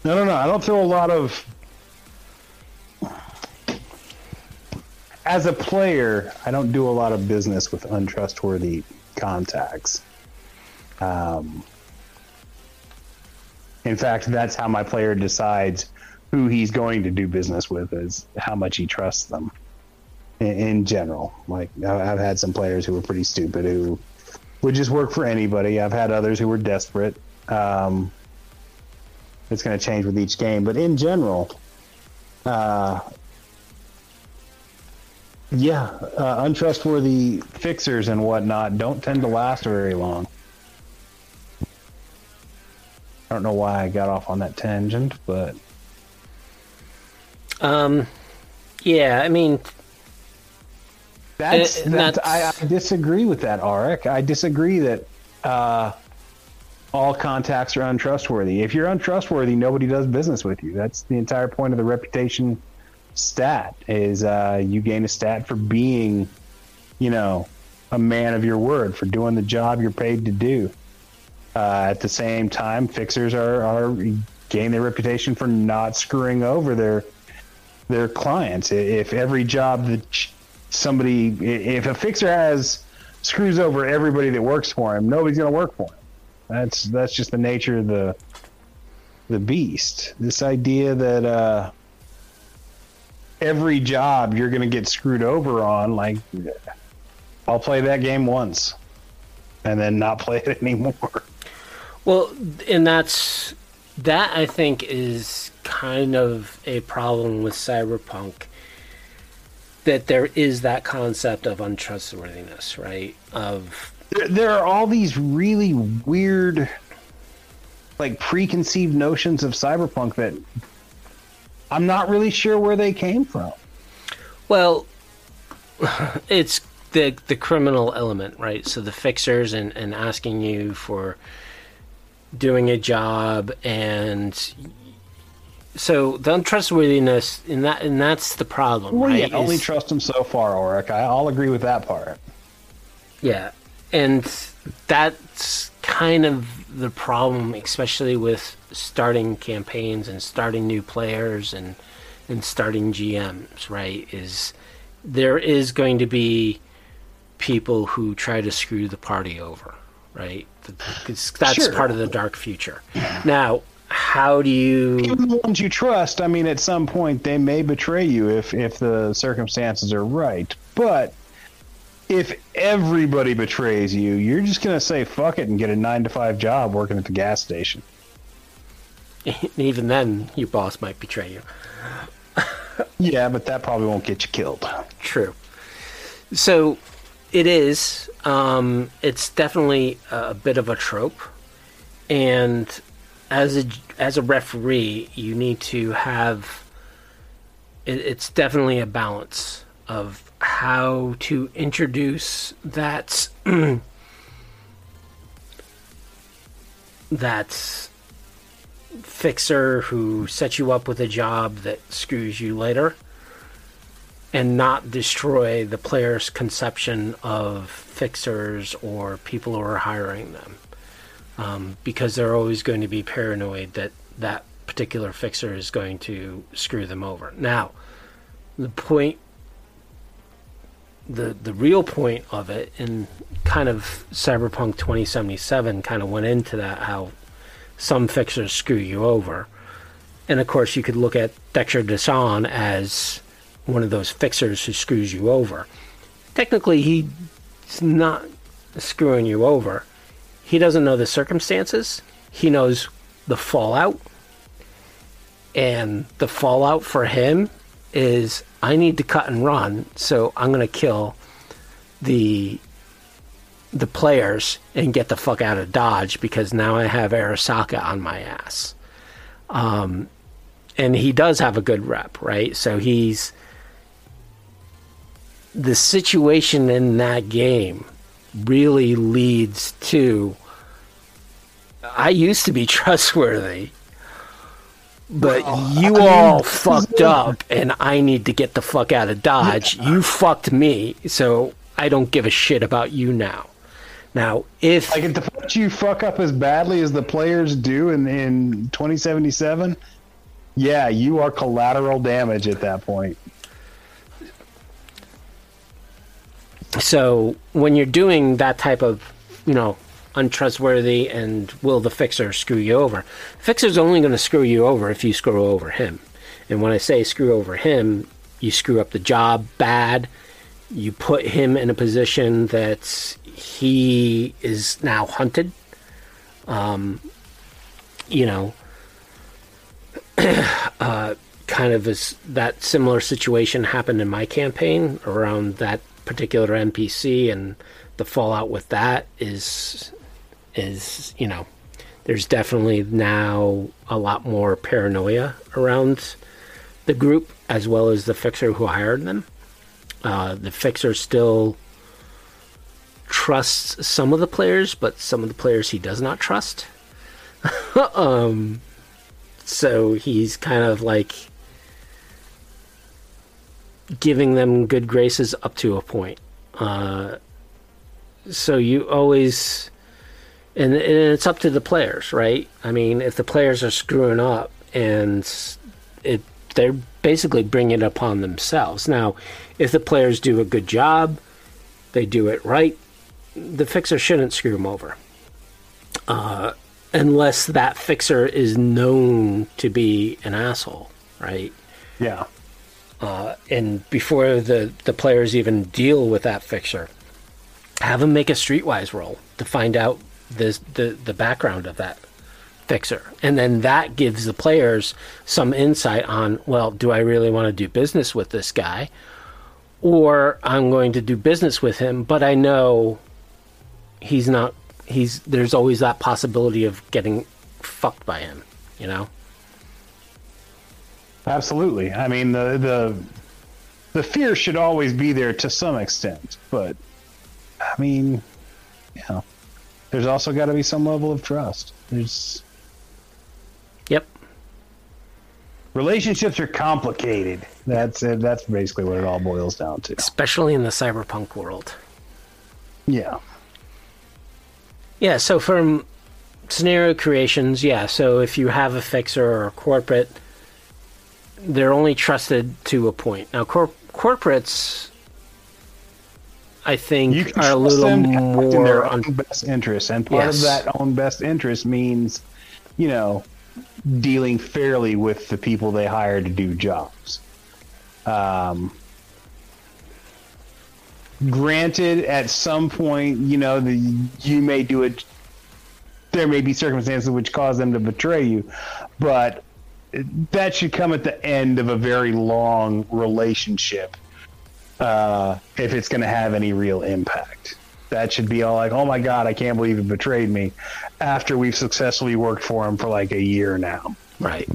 I don't know. I don't throw a lot of as a player, I don't do a lot of business with untrustworthy contacts. Um, in fact, that's how my player decides who he's going to do business with is how much he trusts them. In, in general, like I've had some players who were pretty stupid who would just work for anybody. I've had others who were desperate. Um, it's going to change with each game, but in general, uh, yeah, uh, untrustworthy fixers and whatnot don't tend to last very long. I don't know why I got off on that tangent, but um, yeah, I mean, that's, uh, that's, I, I, disagree with that, Arik. I disagree that uh, all contacts are untrustworthy. If you're untrustworthy, nobody does business with you. That's the entire point of the reputation stat. Is uh, you gain a stat for being, you know, a man of your word, for doing the job you're paid to do. Uh, at the same time, fixers are, are gain their reputation for not screwing over their their clients. If every job that somebody, if a fixer has screws over everybody that works for him, nobody's going to work for him. That's that's just the nature of the the beast. This idea that uh, every job you're going to get screwed over on, like I'll play that game once and then not <laughs> play it anymore. Well, and that's that I think is kind of a problem with cyberpunk that there is that concept of untrustworthiness, right? Of there, are all these really weird, like preconceived notions of cyberpunk that I'm not really sure where they came from. Well, <laughs> it's the the criminal element, right? So the fixers and, and asking you for doing a job and so the untrustworthiness in that and that's the problem. Well, right? yeah, only trust them so far, Auric. I'll agree with that part. Yeah, and that's kind of the problem, especially with starting campaigns and starting new players and and starting GMs. Right? Is there is going to be people who try to screw the party over, right? That's Sure. part of the dark future. Now, how do you? Even the ones you trust, I mean, at some point they may betray you if if the circumstances are right. But if everybody betrays you, you're just gonna say fuck it and get a nine to five job working at the gas station. <laughs> Even then, your boss might betray you. <laughs> Yeah, but that probably won't get you killed. True. So it is. Um, it's definitely a bit of a trope, and as a as a referee, you need to have. It, it's definitely a balance of how to introduce that <clears throat> that fixer who sets you up with a job that screws you later and not destroy the player's conception of fixers or people who are hiring them um, because they're always going to be paranoid that that particular fixer is going to screw them over now the point the the real point of it and kind of cyberpunk 2077 kind of went into that how some fixers screw you over and of course you could look at Dexter Deshawn as one of those fixers who screws you over. Technically, he's not screwing you over. He doesn't know the circumstances. He knows the fallout. And the fallout for him is I need to cut and run, so I'm going to kill the the players and get the fuck out of Dodge because now I have Arasaka on my ass. Um, and he does have a good rep, right? So he's the situation in that game really leads to I used to be <laughs> trustworthy, but you all <laughs> fucked up and I need to get the fuck out of Dodge. You fucked me, so I don't give a shit about you now. Now, if Like, if the fact you fuck up as badly as the players do in, in 2077, yeah, you are collateral damage at that point. So when you're doing that type of, you know, untrustworthy and will the fixer screw you over? Fixer's only going to screw you over if you screw over him. And when I say screw over him, you screw up the job bad. You put him in a position that he is now hunted. Um, you know, <clears throat> uh, kind of as that similar situation happened in my campaign around that particular NPC and the fallout with that is is you know there's definitely now a lot more paranoia around the group as well as the fixer who hired them. Uh, the fixer still trusts some of the players, but some of the players he does not trust. <laughs> um, so he's kind of like giving them good graces up to a point. Uh, so you always, and, and it's up to the players, right? I mean, if the players are screwing up and it, they're basically bringing it upon themselves. Now, if the players do a good job, they do it right, the fixer shouldn't screw them over. Uh, unless that fixer is known to be an asshole, right? Yeah. Uh, and before the, the players even deal with that fixer, have them make a streetwise roll to find out the, the, the background of that fixer. And then that gives the players some insight on, well, do I really want to do business with this guy? Or I'm going to do business with him, but I know he's not, he's, there's always that possibility of getting fucked by him, you know? Absolutely. I mean, the the the fear should always be there to some extent, but I mean, you know, there's also got to be some level of trust. There's Yep. relationships are complicated. That's it. That's basically what it all boils down to. Especially in the cyberpunk world. Yeah. Yeah, so from scenario creations, yeah, so if you have a fixer or a corporate, they're only trusted to a point. Now, cor- corporates, I think are a little more in their own best interest, and part yes. of that own best interest means, you know, dealing fairly with the people they hire to do jobs. Um, granted, at some point, you know, the, you may do it. There may be circumstances which cause them to betray you, but that should come at the end of a very long relationship uh, if it's going to have any real impact. That should be all like, oh my God, I can't believe he betrayed me after we've successfully worked for him for like a year now. Right.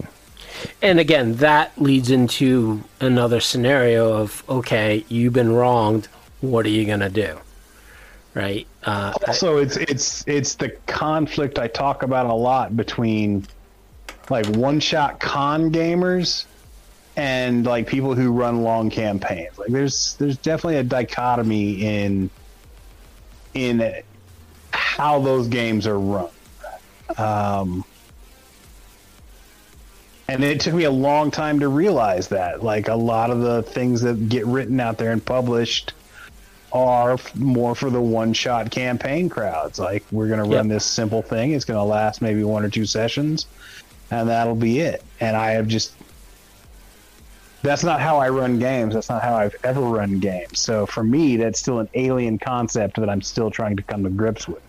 And again, that leads into another scenario of, okay, you've been wronged. What are you going to do? Right. Uh, also, it's it's it's the conflict I talk about a lot between like one shot con gamers and like people who run long campaigns. Like there's there's definitely a dichotomy in in how those games are run. Um, and it took me a long time to realize that. Like a lot of the things that get written out there and published are more for the one shot campaign crowds. Like we're going to run yep. this simple thing. It's going to last maybe one or two sessions and that'll be it. And I have just that's not how I run games. That's not how I've ever run games. So for me, that's still an alien concept that I'm still trying to come to grips with.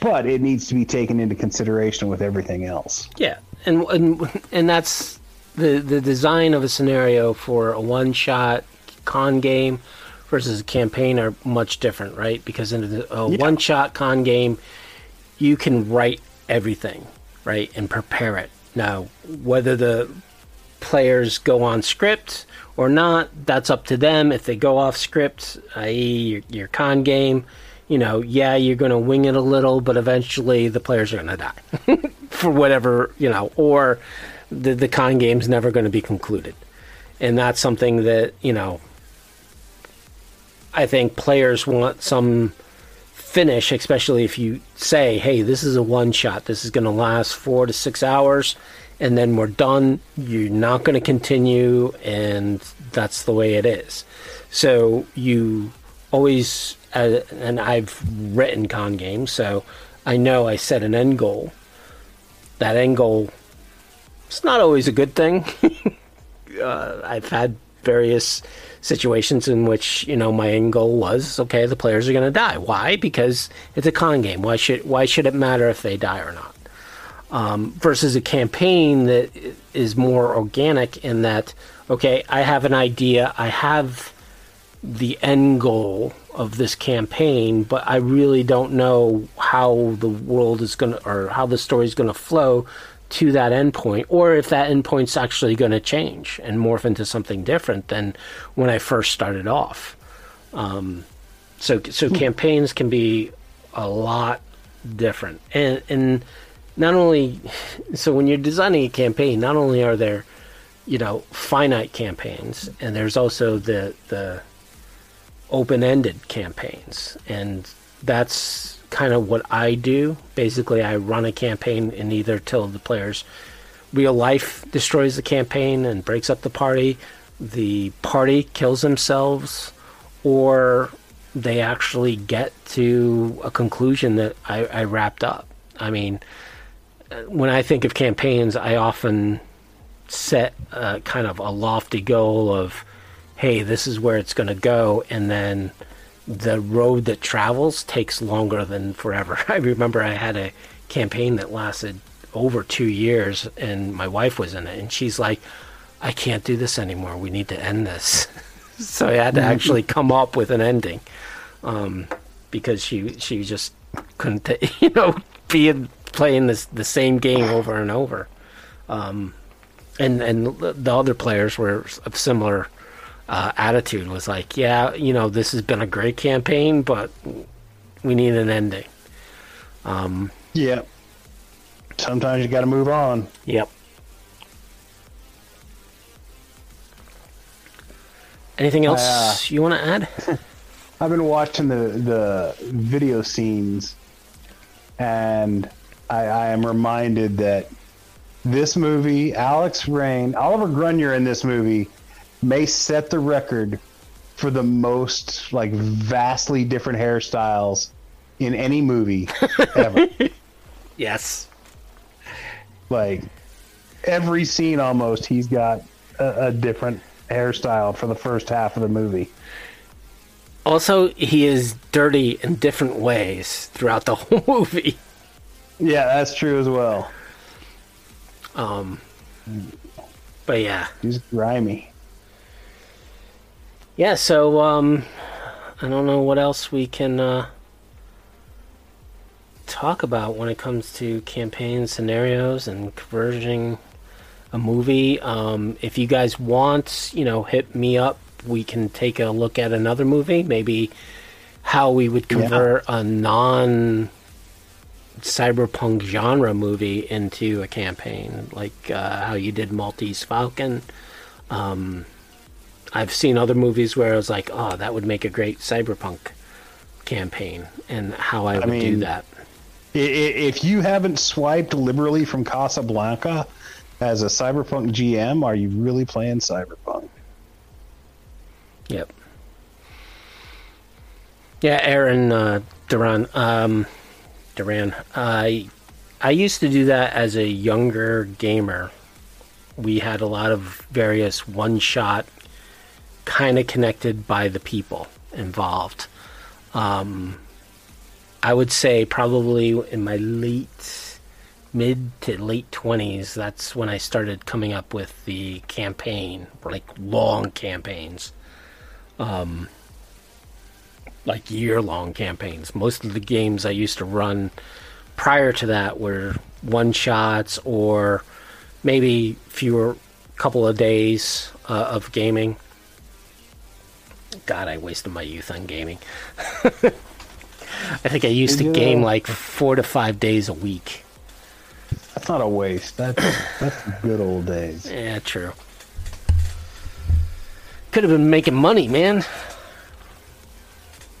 But it needs to be taken into consideration with everything else. Yeah, and and and that's the the design of a scenario for a one shot con game versus a campaign are much different, right? Because in a, a yeah. one shot con game, you can write everything right, and prepare it. Now, whether the players go on script or not, that's up to them. If they go off script, i.e., your, your con game, you know, yeah, you're going to wing it a little, but eventually the players are going to die <laughs> for whatever, you know, or the, the con game's never going to be concluded. And that's something that, you know, I think players want some finish, especially if you say, hey, this is a one shot, this is going to last four to six hours, and then we're done, you're not going to continue, and that's the way it is. So you always, uh, and I've written con games, so I know I set an end goal. That end goal, it's not always a good thing. <laughs> uh, I've had various situations in which you know my end goal was okay the players are going to die. Why? Because it's a con game. Why should why should it matter if they die or not? Um, versus a campaign that is more organic in that okay i have an idea i have the end goal of this campaign but i really don't know how the world is going to or how the story is going to flow to that endpoint, or if that endpoint's actually going to change and morph into something different than when I first started off. Um, so, so hmm. campaigns can be a lot different, and and not only <laughs> so when you're designing a campaign, not only are there, you know, finite campaigns, and there's also the the open-ended campaigns, and that's kind of what I do. Basically, I run a campaign and either till the players real life destroys the campaign and breaks up the party, the party kills themselves, or they actually get to a conclusion that I, I wrapped up. I mean, when I think of campaigns, I often set a, kind of a lofty goal of, hey, this is where it's going to go, and then the road that travels takes longer than forever. <laughs> I remember I had a campaign that lasted over two years, and my wife was in it, and she's like, "I can't do this anymore. We need to end this." <laughs> so I had to actually <laughs> come up with an ending, um, because she she just couldn't, t- you know, be playing this the same game over and over. Um, and and the other players were of similar uh, attitude was like, yeah, you know, this has been a great campaign, but we need an ending. Um, yeah. Sometimes you got to move on. Yep. Anything else uh, you want to add? <laughs> I've been watching the the video scenes, and I, I am reminded that this movie, Alex Rain, Oliver Gruner in this movie may set the record for the most like vastly different hairstyles in any movie <laughs> ever. Yes. like every scene almost he's got a, a different hairstyle for the first half of the movie. Also, he is dirty in different ways throughout the <laughs> whole movie. Yeah, that's true as well. Um, but yeah, He's grimy. Yeah. So um, I don't know what else we can uh, talk about when it comes to campaign scenarios and converging a movie. Um, if you guys want, you know, hit me up. We can take a look at another movie, maybe how we would convert a non cyberpunk genre movie into a campaign, like uh, how you did Maltese Falcon. Um, I've seen other movies where I was like, oh, that would make a great cyberpunk campaign, and how I would do mean, that. I- i- If you haven't swiped liberally from Casablanca as a cyberpunk GM, are you really playing cyberpunk? Yep. Yeah, Aaron uh, Duran. Um, Duran. I I used to do that as a younger gamer. We had a lot of various one shot, kind of connected by the people involved. Um, I would say probably in my late, mid to late twenties. That's when I started coming up with the campaign, like long campaigns like year long campaigns. Most of the games I used to run prior to that were one shots or maybe fewer couple of days uh, of gaming. God, I wasted my youth on gaming. <laughs> I think I used to game like four to five days a week. That's not a waste. That's that's good old days. Yeah, true. Could have been making money, man.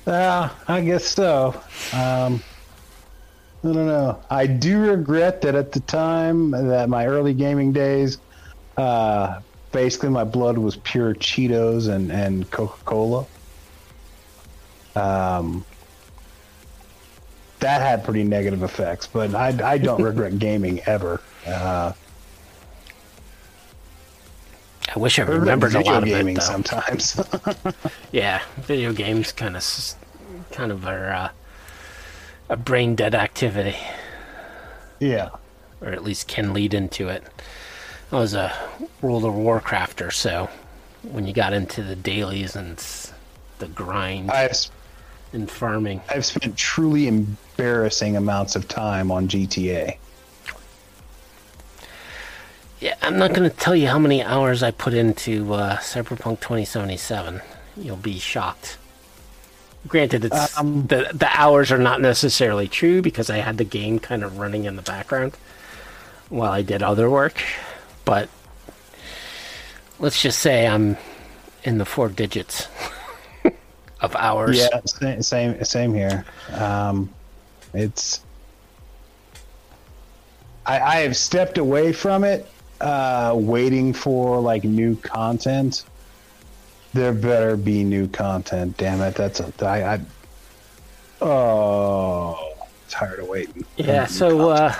Yeah, I guess so. Um, I don't know. I do regret that at the time that my early gaming days, uh, basically my blood was pure Cheetos and and Coca Cola. Um, that had pretty negative effects, but I I don't regret <laughs> gaming ever. Uh, I wish I remembered a lot of it. gaming Though. sometimes. <laughs> Yeah, video games kind of, kind of are uh, a brain dead activity, yeah. or at least can lead into it. I was a World of Warcrafter, so when you got into the dailies and the grind I've and farming, I've spent truly embarrassing amounts of time on GTA. yeah, I'm not going to tell you how many hours I put into uh, Cyberpunk 2077. You'll be shocked. Granted, it's Um, the the hours are not necessarily true because I had the game kind of running in the background while I did other work, but let's just say I'm in the four digits <laughs> of hours. Yeah, same same, same here. Um, it's I, I have stepped away from it, uh, waiting for like new content. There better be new content. Damn it! That's a I. I oh, tired of waiting. Yeah, so uh,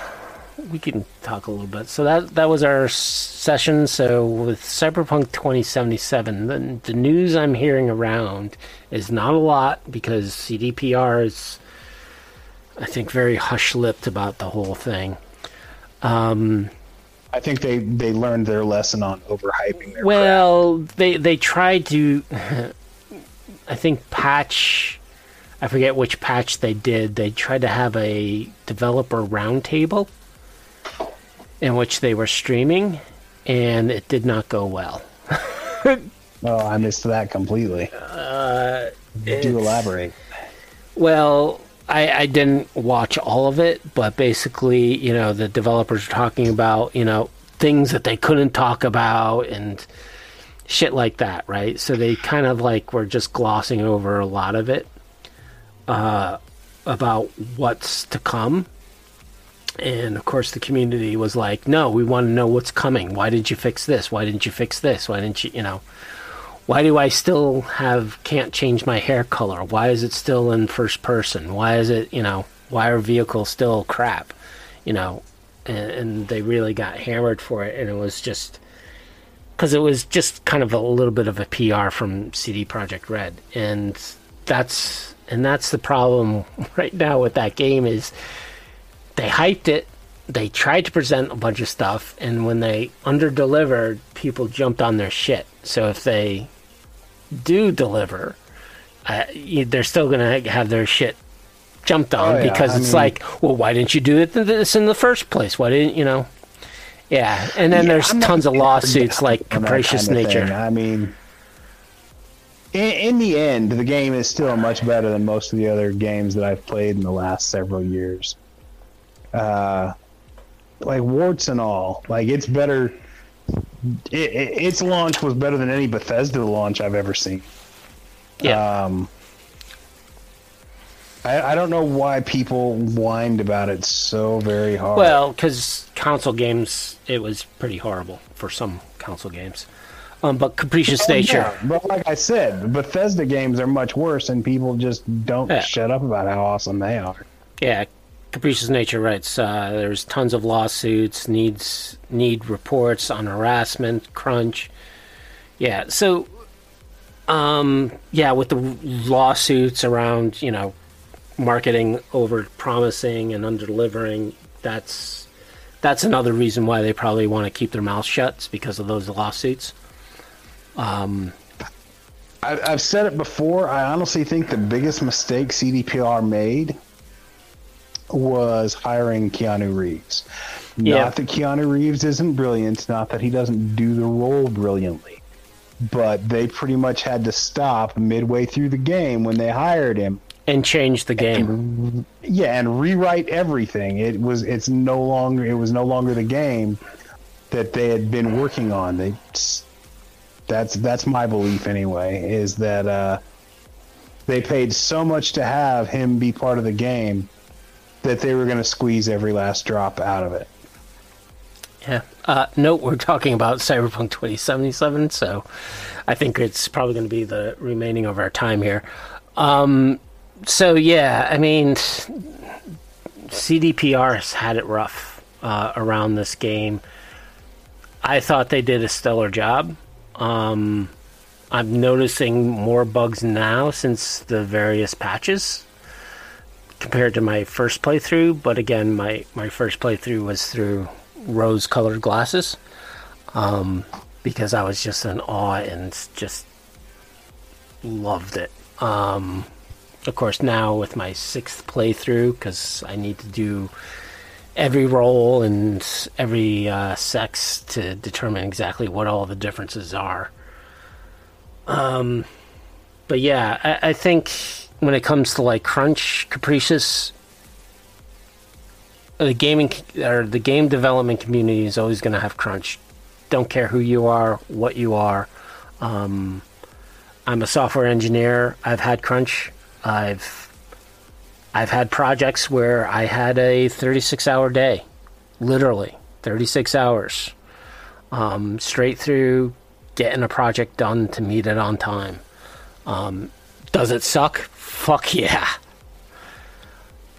we can talk a little bit. So that that was our session. So with Cyberpunk 2077, the, the news I'm hearing around is not a lot because CDPR is, I think, very hush-lipped about the whole thing. Um, I think they they learned their lesson on overhyping their. crap. well, they they tried to. <laughs> I think patch. I forget which patch they did. They tried to have a developer roundtable in which they were streaming, and it did not go well. <laughs> Oh, I missed that completely. Uh, Do elaborate. Well, I, I didn't watch all of it, but basically, you know, the developers were talking about, you know, things that they couldn't talk about and shit like that, right? So they kind of like were just glossing over a lot of it uh, about what's to come. And of course, the community was like, no, we want to know what's coming. Why didn't you fix this? Why didn't you fix this? Why didn't you, you know? why do I still have can't change my hair color? Why is it still in first person? Why is it you know why are vehicles still crap? You know, and, and they really got hammered for it, and it was just because it was just kind of a little bit of a PR from CD Projekt Red, and that's and that's the problem <laughs> right now with that game is they hyped it they tried to present a bunch of stuff and when they under delivered people jumped on their shit so if they do deliver uh, they're still going to have their shit jumped on Oh, yeah. because I it's mean- like well why didn't you do it this in the first place why didn't you know yeah and then Yeah, there's I'm not tons of lawsuits like capricious kind of nature thing. I mean, in, in the end, the game is still much better than most of the other games that I've played in the last several years. Uh, like warts and all, like it's better. It, it, its launch was better than any Bethesda launch I've ever seen. yeah Um, I, I don't know why people whined about it so very hard. Well, because console games, it was pretty horrible for some console games. Um, but capricious Oh, nature. yeah, But like I said, Bethesda games are much worse, and people just don't Yeah. shut up about how awesome they are. Yeah, capricious nature writes. Uh, there's tons of lawsuits, needs need reports on harassment, crunch. Yeah, so, um, yeah, with the lawsuits around, you know, marketing over promising and under delivering, that's that's another reason why they probably want to keep their mouths shut. Because of those lawsuits. I, I've said it before. I honestly think the biggest mistake CDPR made was hiring Keanu Reeves. Yeah. Not that Keanu Reeves isn't brilliant, not that he doesn't do the role brilliantly, but they pretty much had to stop midway through the game when they hired him And change the game. yeah and rewrite everything it was it's no longer it was no longer the game that they had been working on they that's that's my belief anyway is that uh they paid so much to have him be part of the game that they were going to squeeze every last drop out of it Yeah. Uh, note we're talking about Cyberpunk 2077, so I think it's probably going to be the remaining of our time here. Um, so yeah, I mean, CDPR has had it rough uh, around this game. I thought they did a stellar job. Um, I'm noticing more bugs now since the various patches compared to my first playthrough. But again, my, my first playthrough was through rose colored glasses um, because I was just in awe and just loved it. Um, of course, now with my sixth playthrough, because I need to do every role and every uh, sex to determine exactly what all the differences are. Um, but yeah, I, I think when it comes to like crunch, capricious, the gaming or the game development community is always going to have crunch. Don't care who you are, what you are. Um, I'm a software engineer. I've had crunch. I've I've had projects where I had a 36 hour day, literally 36 hours, um, straight through getting a project done to meet it on time. Um, does it suck? Fuck yeah.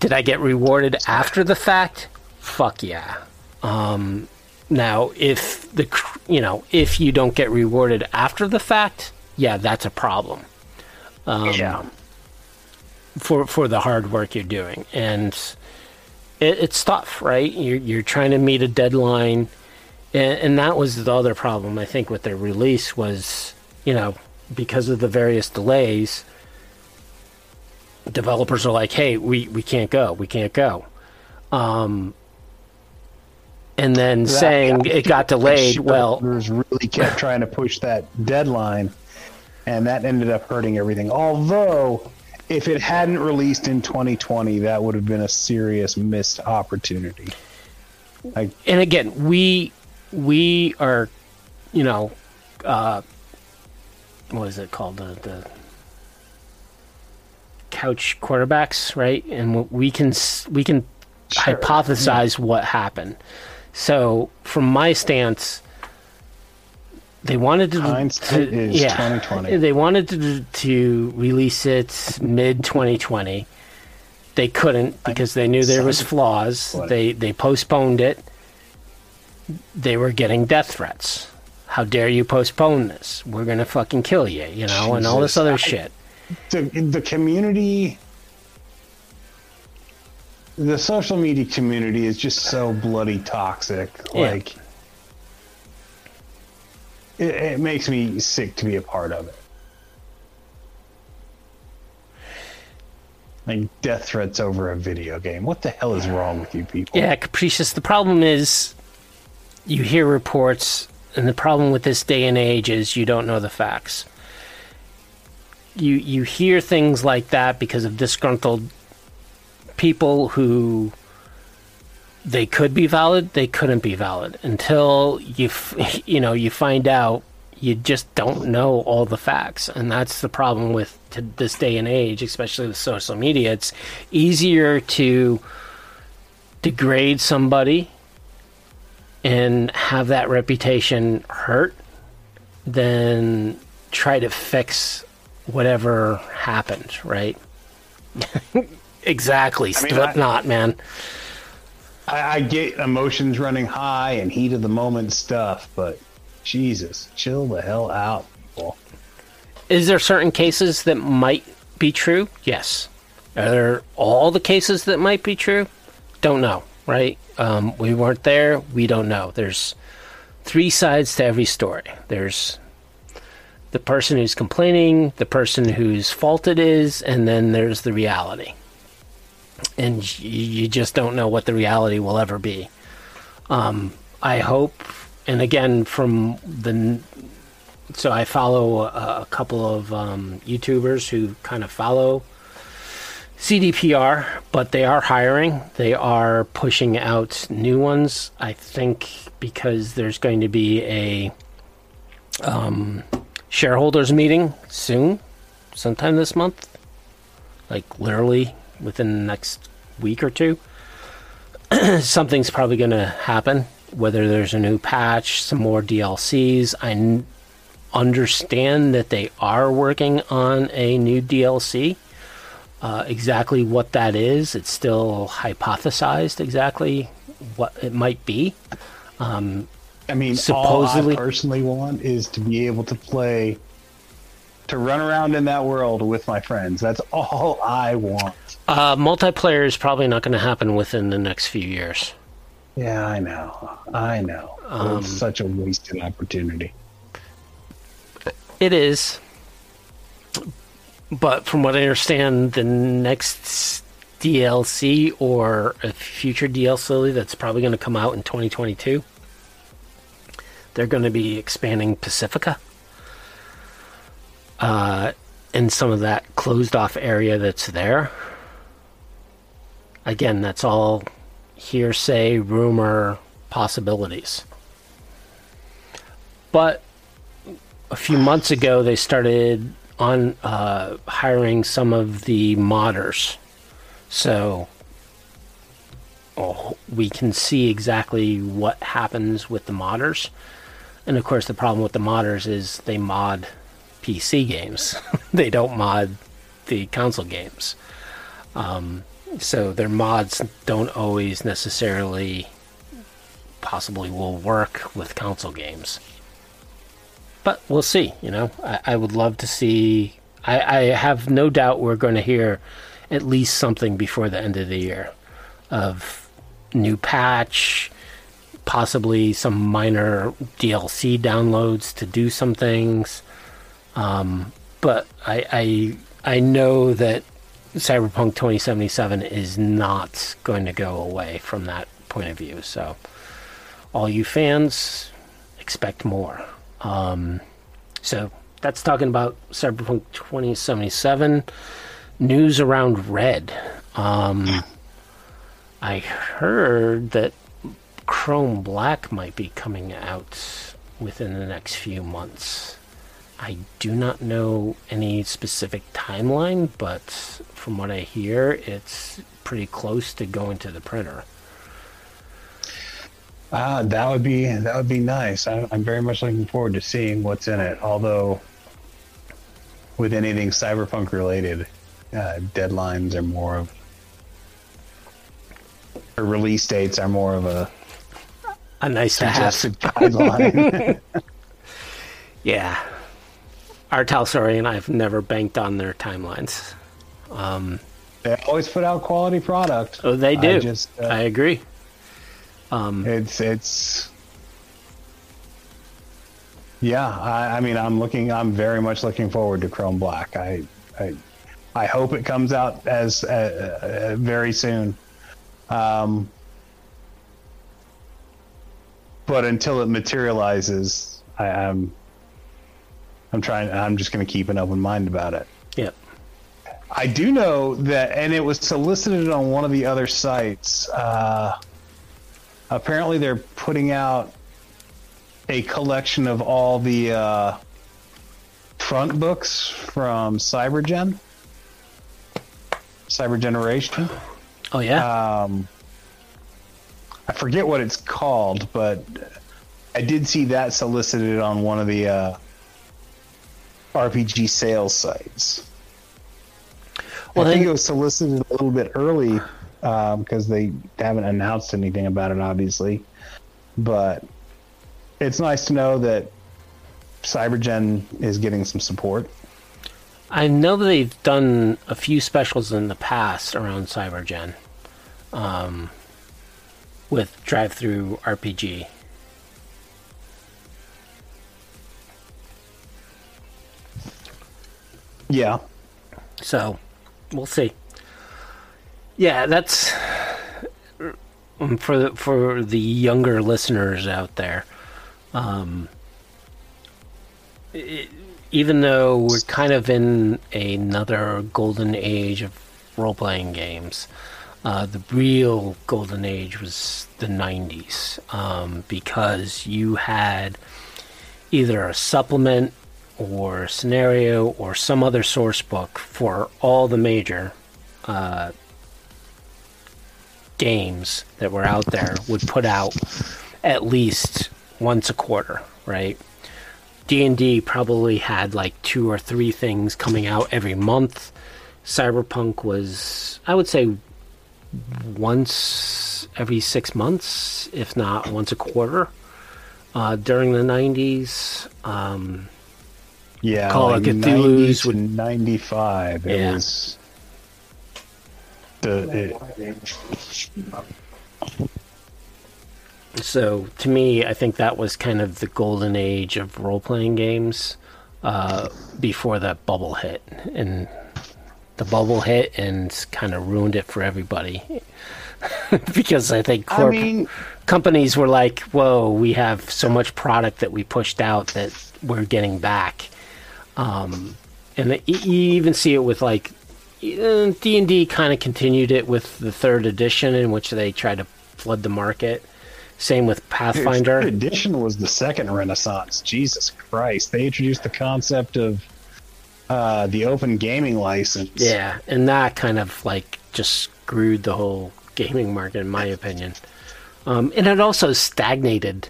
Did I get rewarded after the fact? Fuck yeah. Um, now, if the you know if you don't get rewarded after the fact, yeah, that's a problem. Um, yeah for for the hard work you're doing, and it, it's tough, right? You're you're trying to meet a deadline, and, and that was the other problem I think with their release was you know because of the various delays. Developers are like, "Hey, we, we can't go, we can't go," um, and then saying it got <laughs> delayed. Well, really kept trying to push that deadline, and that ended up hurting everything. Although, if it hadn't released in 2020, that would have been a serious missed opportunity. Like, and again, we we are, you know, uh, what is it called the the couch quarterbacks, right? And we can we can Sure, hypothesize what happened. So, from my stance, they wanted to, Hindsight to is yeah, 2020. They wanted to to release it mid 2020. They couldn't because they knew there was flaws. They they postponed it. They were getting death threats. How dare you postpone this? We're gonna fucking kill you, you know, and all this other I- shit. The the community the social media community is just so bloody toxic Yeah. like it, it makes me sick to be a part of it like death threats over a video game what the hell is wrong with you people Yeah, capricious. The problem is you hear reports, and the problem with this day and age is you don't know the facts. You you hear things like that because of disgruntled people who they could be valid, they couldn't be valid until you f- <laughs> you know you find out you just don't know all the facts, and that's the problem with to this day and age, especially with social media. It's easier to degrade somebody and have that reputation hurt than try to fix whatever happened, right? <laughs> exactly, I mean, Slipknot, man. I, I get emotions running high and heat of the moment stuff but jesus chill the hell out people Is there certain cases that might be true? Yes. Are there all the cases that might be true? Don't know, right? Um, we weren't there. We don't know. There's three sides to every story. There's the person who's complaining, the person whose fault it is, and then there's the reality. And you just don't know what the reality will ever be. Um, I hope, and again, from the so I follow a, couple of um, YouTubers who kind of follow CDPR, but they are hiring. They are pushing out new ones. I think because there's going to be a um, shareholders meeting soon, sometime this month, like literally within the next week or two. <clears throat> Something's probably going to happen. Whether there's a new patch, some more DLCs. I n- understand that they are working on a new DLC. Uh, exactly what that is, it's still hypothesized exactly what it might be. I mean, Supposedly- all I personally want is to be able to play, to run around in that world with my friends. That's all I want. Uh, multiplayer is probably not going to happen within the next few years. Yeah, I know. I know. Um, it's such a wasted opportunity. It is. But from what I understand, the next DLC or a future DLC that's probably going to come out in 2022, they're going to be expanding Pacifica. Uh, and some of that closed off area that's there. Again, that's all hearsay, rumor, possibilities. But a few months ago they started on uh, hiring some of the modders so oh, we can see exactly what happens with the modders and of course the problem with the modders is they mod pc games <laughs> they don't mod the console games um, so their mods don't always necessarily possibly will work with console games but we'll see. You know, I, I would love to see. I, I have no doubt we're going to hear at least something before the end of the year of new patch, possibly some minor DLC downloads to do some things. Um, but I, I I know that Cyberpunk 2077 is not going to go away from that point of view. So, all you fans, expect more. Um, so that's talking about Cyberpunk 2077. News around Red. Um, I heard that Chrome Black might be coming out within the next few months. I do not know any specific timeline, but from what I hear, it's pretty close to going to the printer. Uh, that would be that would be nice. I, I'm very much looking forward to seeing what's in it. Although, with anything cyberpunk related, uh, deadlines are more of or release dates are more of a A nice have. suggested guideline. <laughs> Yeah. Art Sorry and I've never banked on their timelines. Um, they always put out quality product. oh, they I do. just, uh, I agree. Um, It's it's yeah. I, I mean, I'm looking. I'm very much looking forward to Chrome Black. I I, I hope it comes out as uh, uh, very soon. Um, but until it materializes, I, I'm I'm trying. I'm just going to keep an open mind about it. Yep. I do know that, and it was solicited on one of the other sites. Uh, apparently, they're putting out a collection of all the uh, front books from Cybergen, Cyber Generation. Oh yeah. Um, I forget what it's called, but I did see that solicited on one of the uh, RPG sales sites. Well, I think it was solicited a little bit early because they haven't announced anything about it, obviously. But it's nice to know that Cybergen is getting some support. I know they've done a few specials in the past around CyberGen, um, with DriveThruRPG. Yeah, So, we'll see. Yeah, that's for the, for the younger listeners out there. Um, it, even though we're kind of in another golden age of role playing games, uh, the real golden age was the 90s um, because you had either a supplement or scenario or some other source book for all the major uh, games that were out there would put out at least once a quarter, right? D&D probably had like two or three things coming out every month. Cyberpunk was I would say once every 6 months, if not once a quarter. Uh, during the 90s, um, yeah. Call of Cthulhu's 90 to 95. It Yeah. was the it, So to me, I think that was kind of the golden age of role playing games uh, before that bubble hit, and the bubble hit and kind of ruined it for everybody. <laughs> because I think I mean, companies were like, "Whoa, we have so much product that we pushed out that we're getting back," um, and y- you even see it with like D and D kind of continued it with the third edition, in which they tried to flood the market. Same with Pathfinder. Third edition was the second Renaissance. Jesus Christ! They introduced the concept of uh, the open gaming license. Yeah, and that kind of like just screwed the whole gaming market, in my opinion. Um, and it also stagnated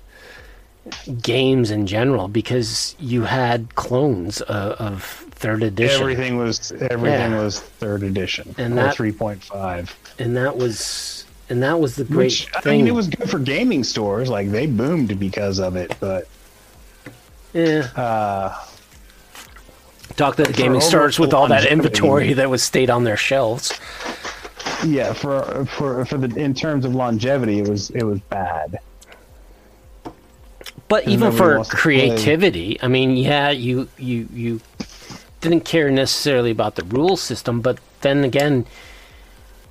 games in general because you had clones uh, of third edition, Everything was everything Yeah. was third edition And or that- three point five. and that was and that was the great Which I thing. mean, it was good for gaming stores. Like they boomed because of it. But yeah. uh, The gaming stores with all that inventory that was stayed on their shelves. yeah, for for for the in terms of longevity, it was it was bad. But even for wants to play. creativity, I mean, yeah, you you you didn't care necessarily about the rule system, but then again,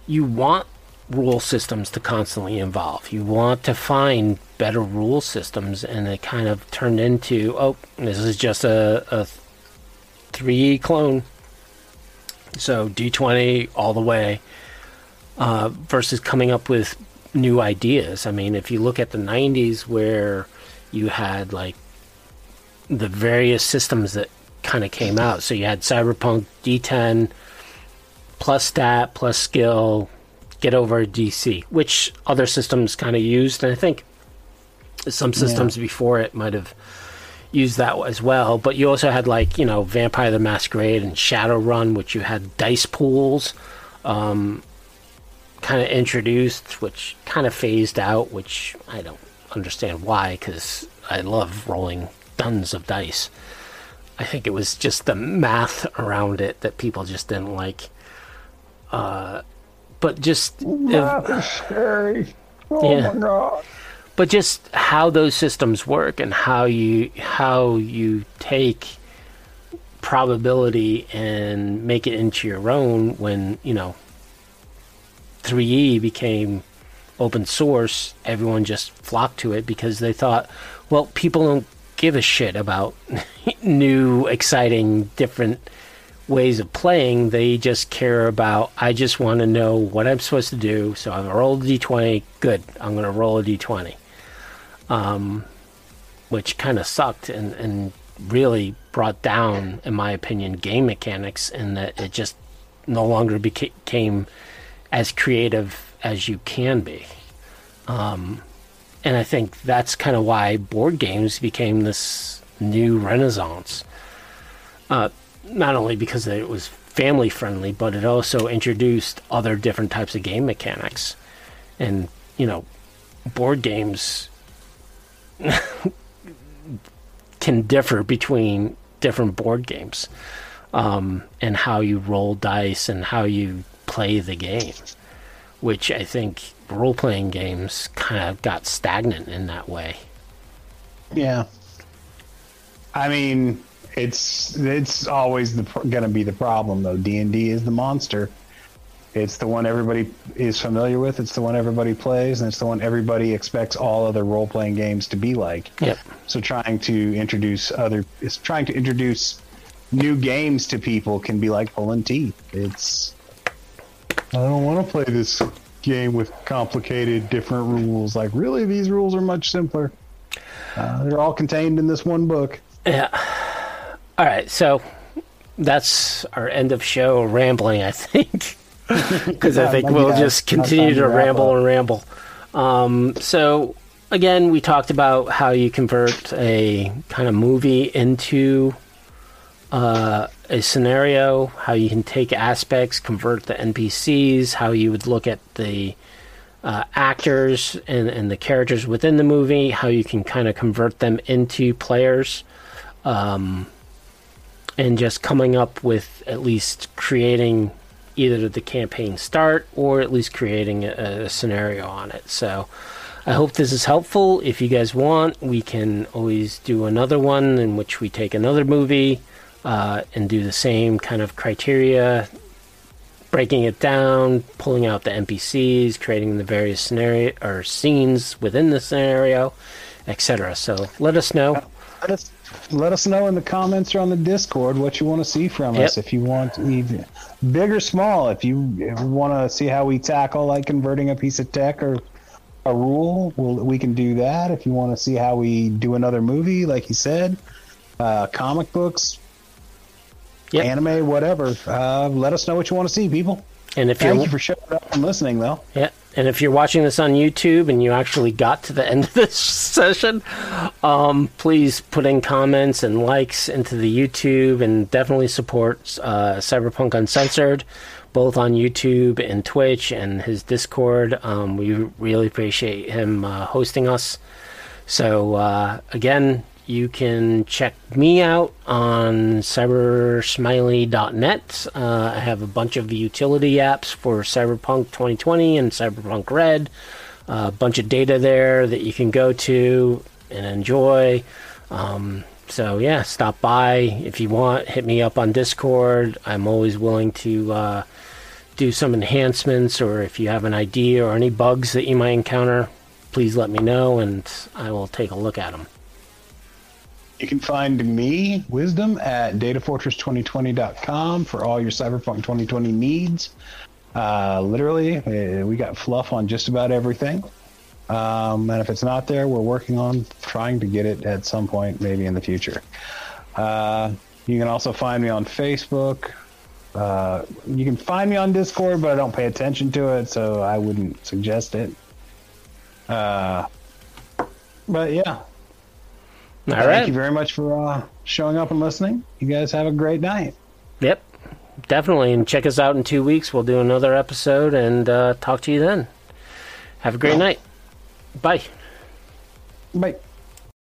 you want rule systems to constantly evolve. You want to find better rule systems, and it kind of turned into, oh, this is just a, a 3E clone. So D20 all the way, uh, versus coming up with new ideas. I mean, if you look at the 90s where you had like the various systems that kind of came out. So you had Cyberpunk D10 plus stat plus skill get over DC, which other systems kind of used, and I think Some systems yeah. before it might have used that as well, but you also had like you know Vampire the Masquerade and Shadowrun, which you had dice pools. Um, kind of introduced, which kind of phased out, which I don't understand why, because I love rolling tons of dice. I think it was just the math around it that people just didn't like. Uh, but just math is scary. Oh yeah. my god! But just how those systems work and how you how you take probability and make it into your own when you know 3E became open source, everyone just flocked to it because they thought, well, people don't give a shit about <laughs> new, exciting, different ways of playing. They just care about, I just want to know what I'm supposed to do. So I'm going to roll a d20. Good. I'm going to roll a d20. Um, which kind of sucked and, and really brought down, in my opinion, game mechanics, and that it just no longer became as creative as you can be. Um, and I think that's kind of why board games became this new renaissance. Uh, not only because it was family friendly, but it also introduced other different types of game mechanics. And, you know, board games <laughs> can differ between different board games um, and how you roll dice and how you play the game, which I think role playing games kind of got stagnant in that way. Yeah. I mean, it's it's always going to be the problem though. D and D is the monster. It's the one everybody is familiar with. It's the one everybody plays, and it's the one everybody expects all other role playing games to be like. Yep. So trying to introduce other is trying to introduce new games to people can be like pulling teeth. It's I don't want to play this game with complicated, different rules. Like, really, these rules are much simpler. Uh, they're all contained in this one book. Yeah. All right, so that's our end of show rambling, I think, <laughs> because I think we'll just continue to ramble and ramble. Um, so again, we talked about how you convert a kind of movie into uh, a scenario, how you can take aspects, convert the NPCs, how you would look at the uh, actors and, and the characters within the movie, how you can kind of convert them into players, um, and just coming up with at least creating either the campaign start or at least creating a, a scenario on it. So. I hope this is helpful. If you guys want, we can always do another one in which we take another movie uh, and do the same kind of criteria, breaking it down, pulling out the NPCs, creating the various scenario or scenes within the scenario, etc. So let us know. Let us, let us know in the comments or on the Discord what you want to see from yep. us. If you want even big or small, if you want to see how we tackle like converting a piece of tech or a rule, we'll, we can do that. If you want to see how we do another movie, like you said, uh, comic books, yep. anime, whatever. Uh, let us know what you want to see, people. And if thank you're, you for showing up and listening, though. Yeah, and if you're watching this on YouTube and you actually got to the end of this <laughs> session, um, please put in comments and likes into the YouTube, and definitely support uh, Cyberpunk Uncensored, both on YouTube and Twitch and his Discord. Um, we really appreciate him uh, hosting us. So uh, again, you can check me out on cybersmiley.net. Uh, I have a bunch of utility apps for Cyberpunk 2020 and Cyberpunk Red. Uh, a bunch of data there that you can go to and enjoy. Um, so, yeah, stop by if you want. Hit me up on Discord. I'm always willing to uh, do some enhancements, or if you have an idea or any bugs that you might encounter, please let me know and I will take a look at them. You can find me, Wisdom, at datafortress2020.com for all your Cyberpunk 2020 needs. Uh, literally, uh, we got fluff on just about everything. Um, and if it's not there, we're working on trying to get it at some point, maybe in the future. Uh, you can also find me on Facebook. Uh, you can find me on Discord, but I don't pay attention to it, so I wouldn't suggest it. Uh, But yeah. All Thank right. you very much for uh, showing up and listening. You guys have a great night. Yep, definitely. And check us out in two weeks. We'll do another episode and uh, talk to you then. Have a great night. Bye. Bye.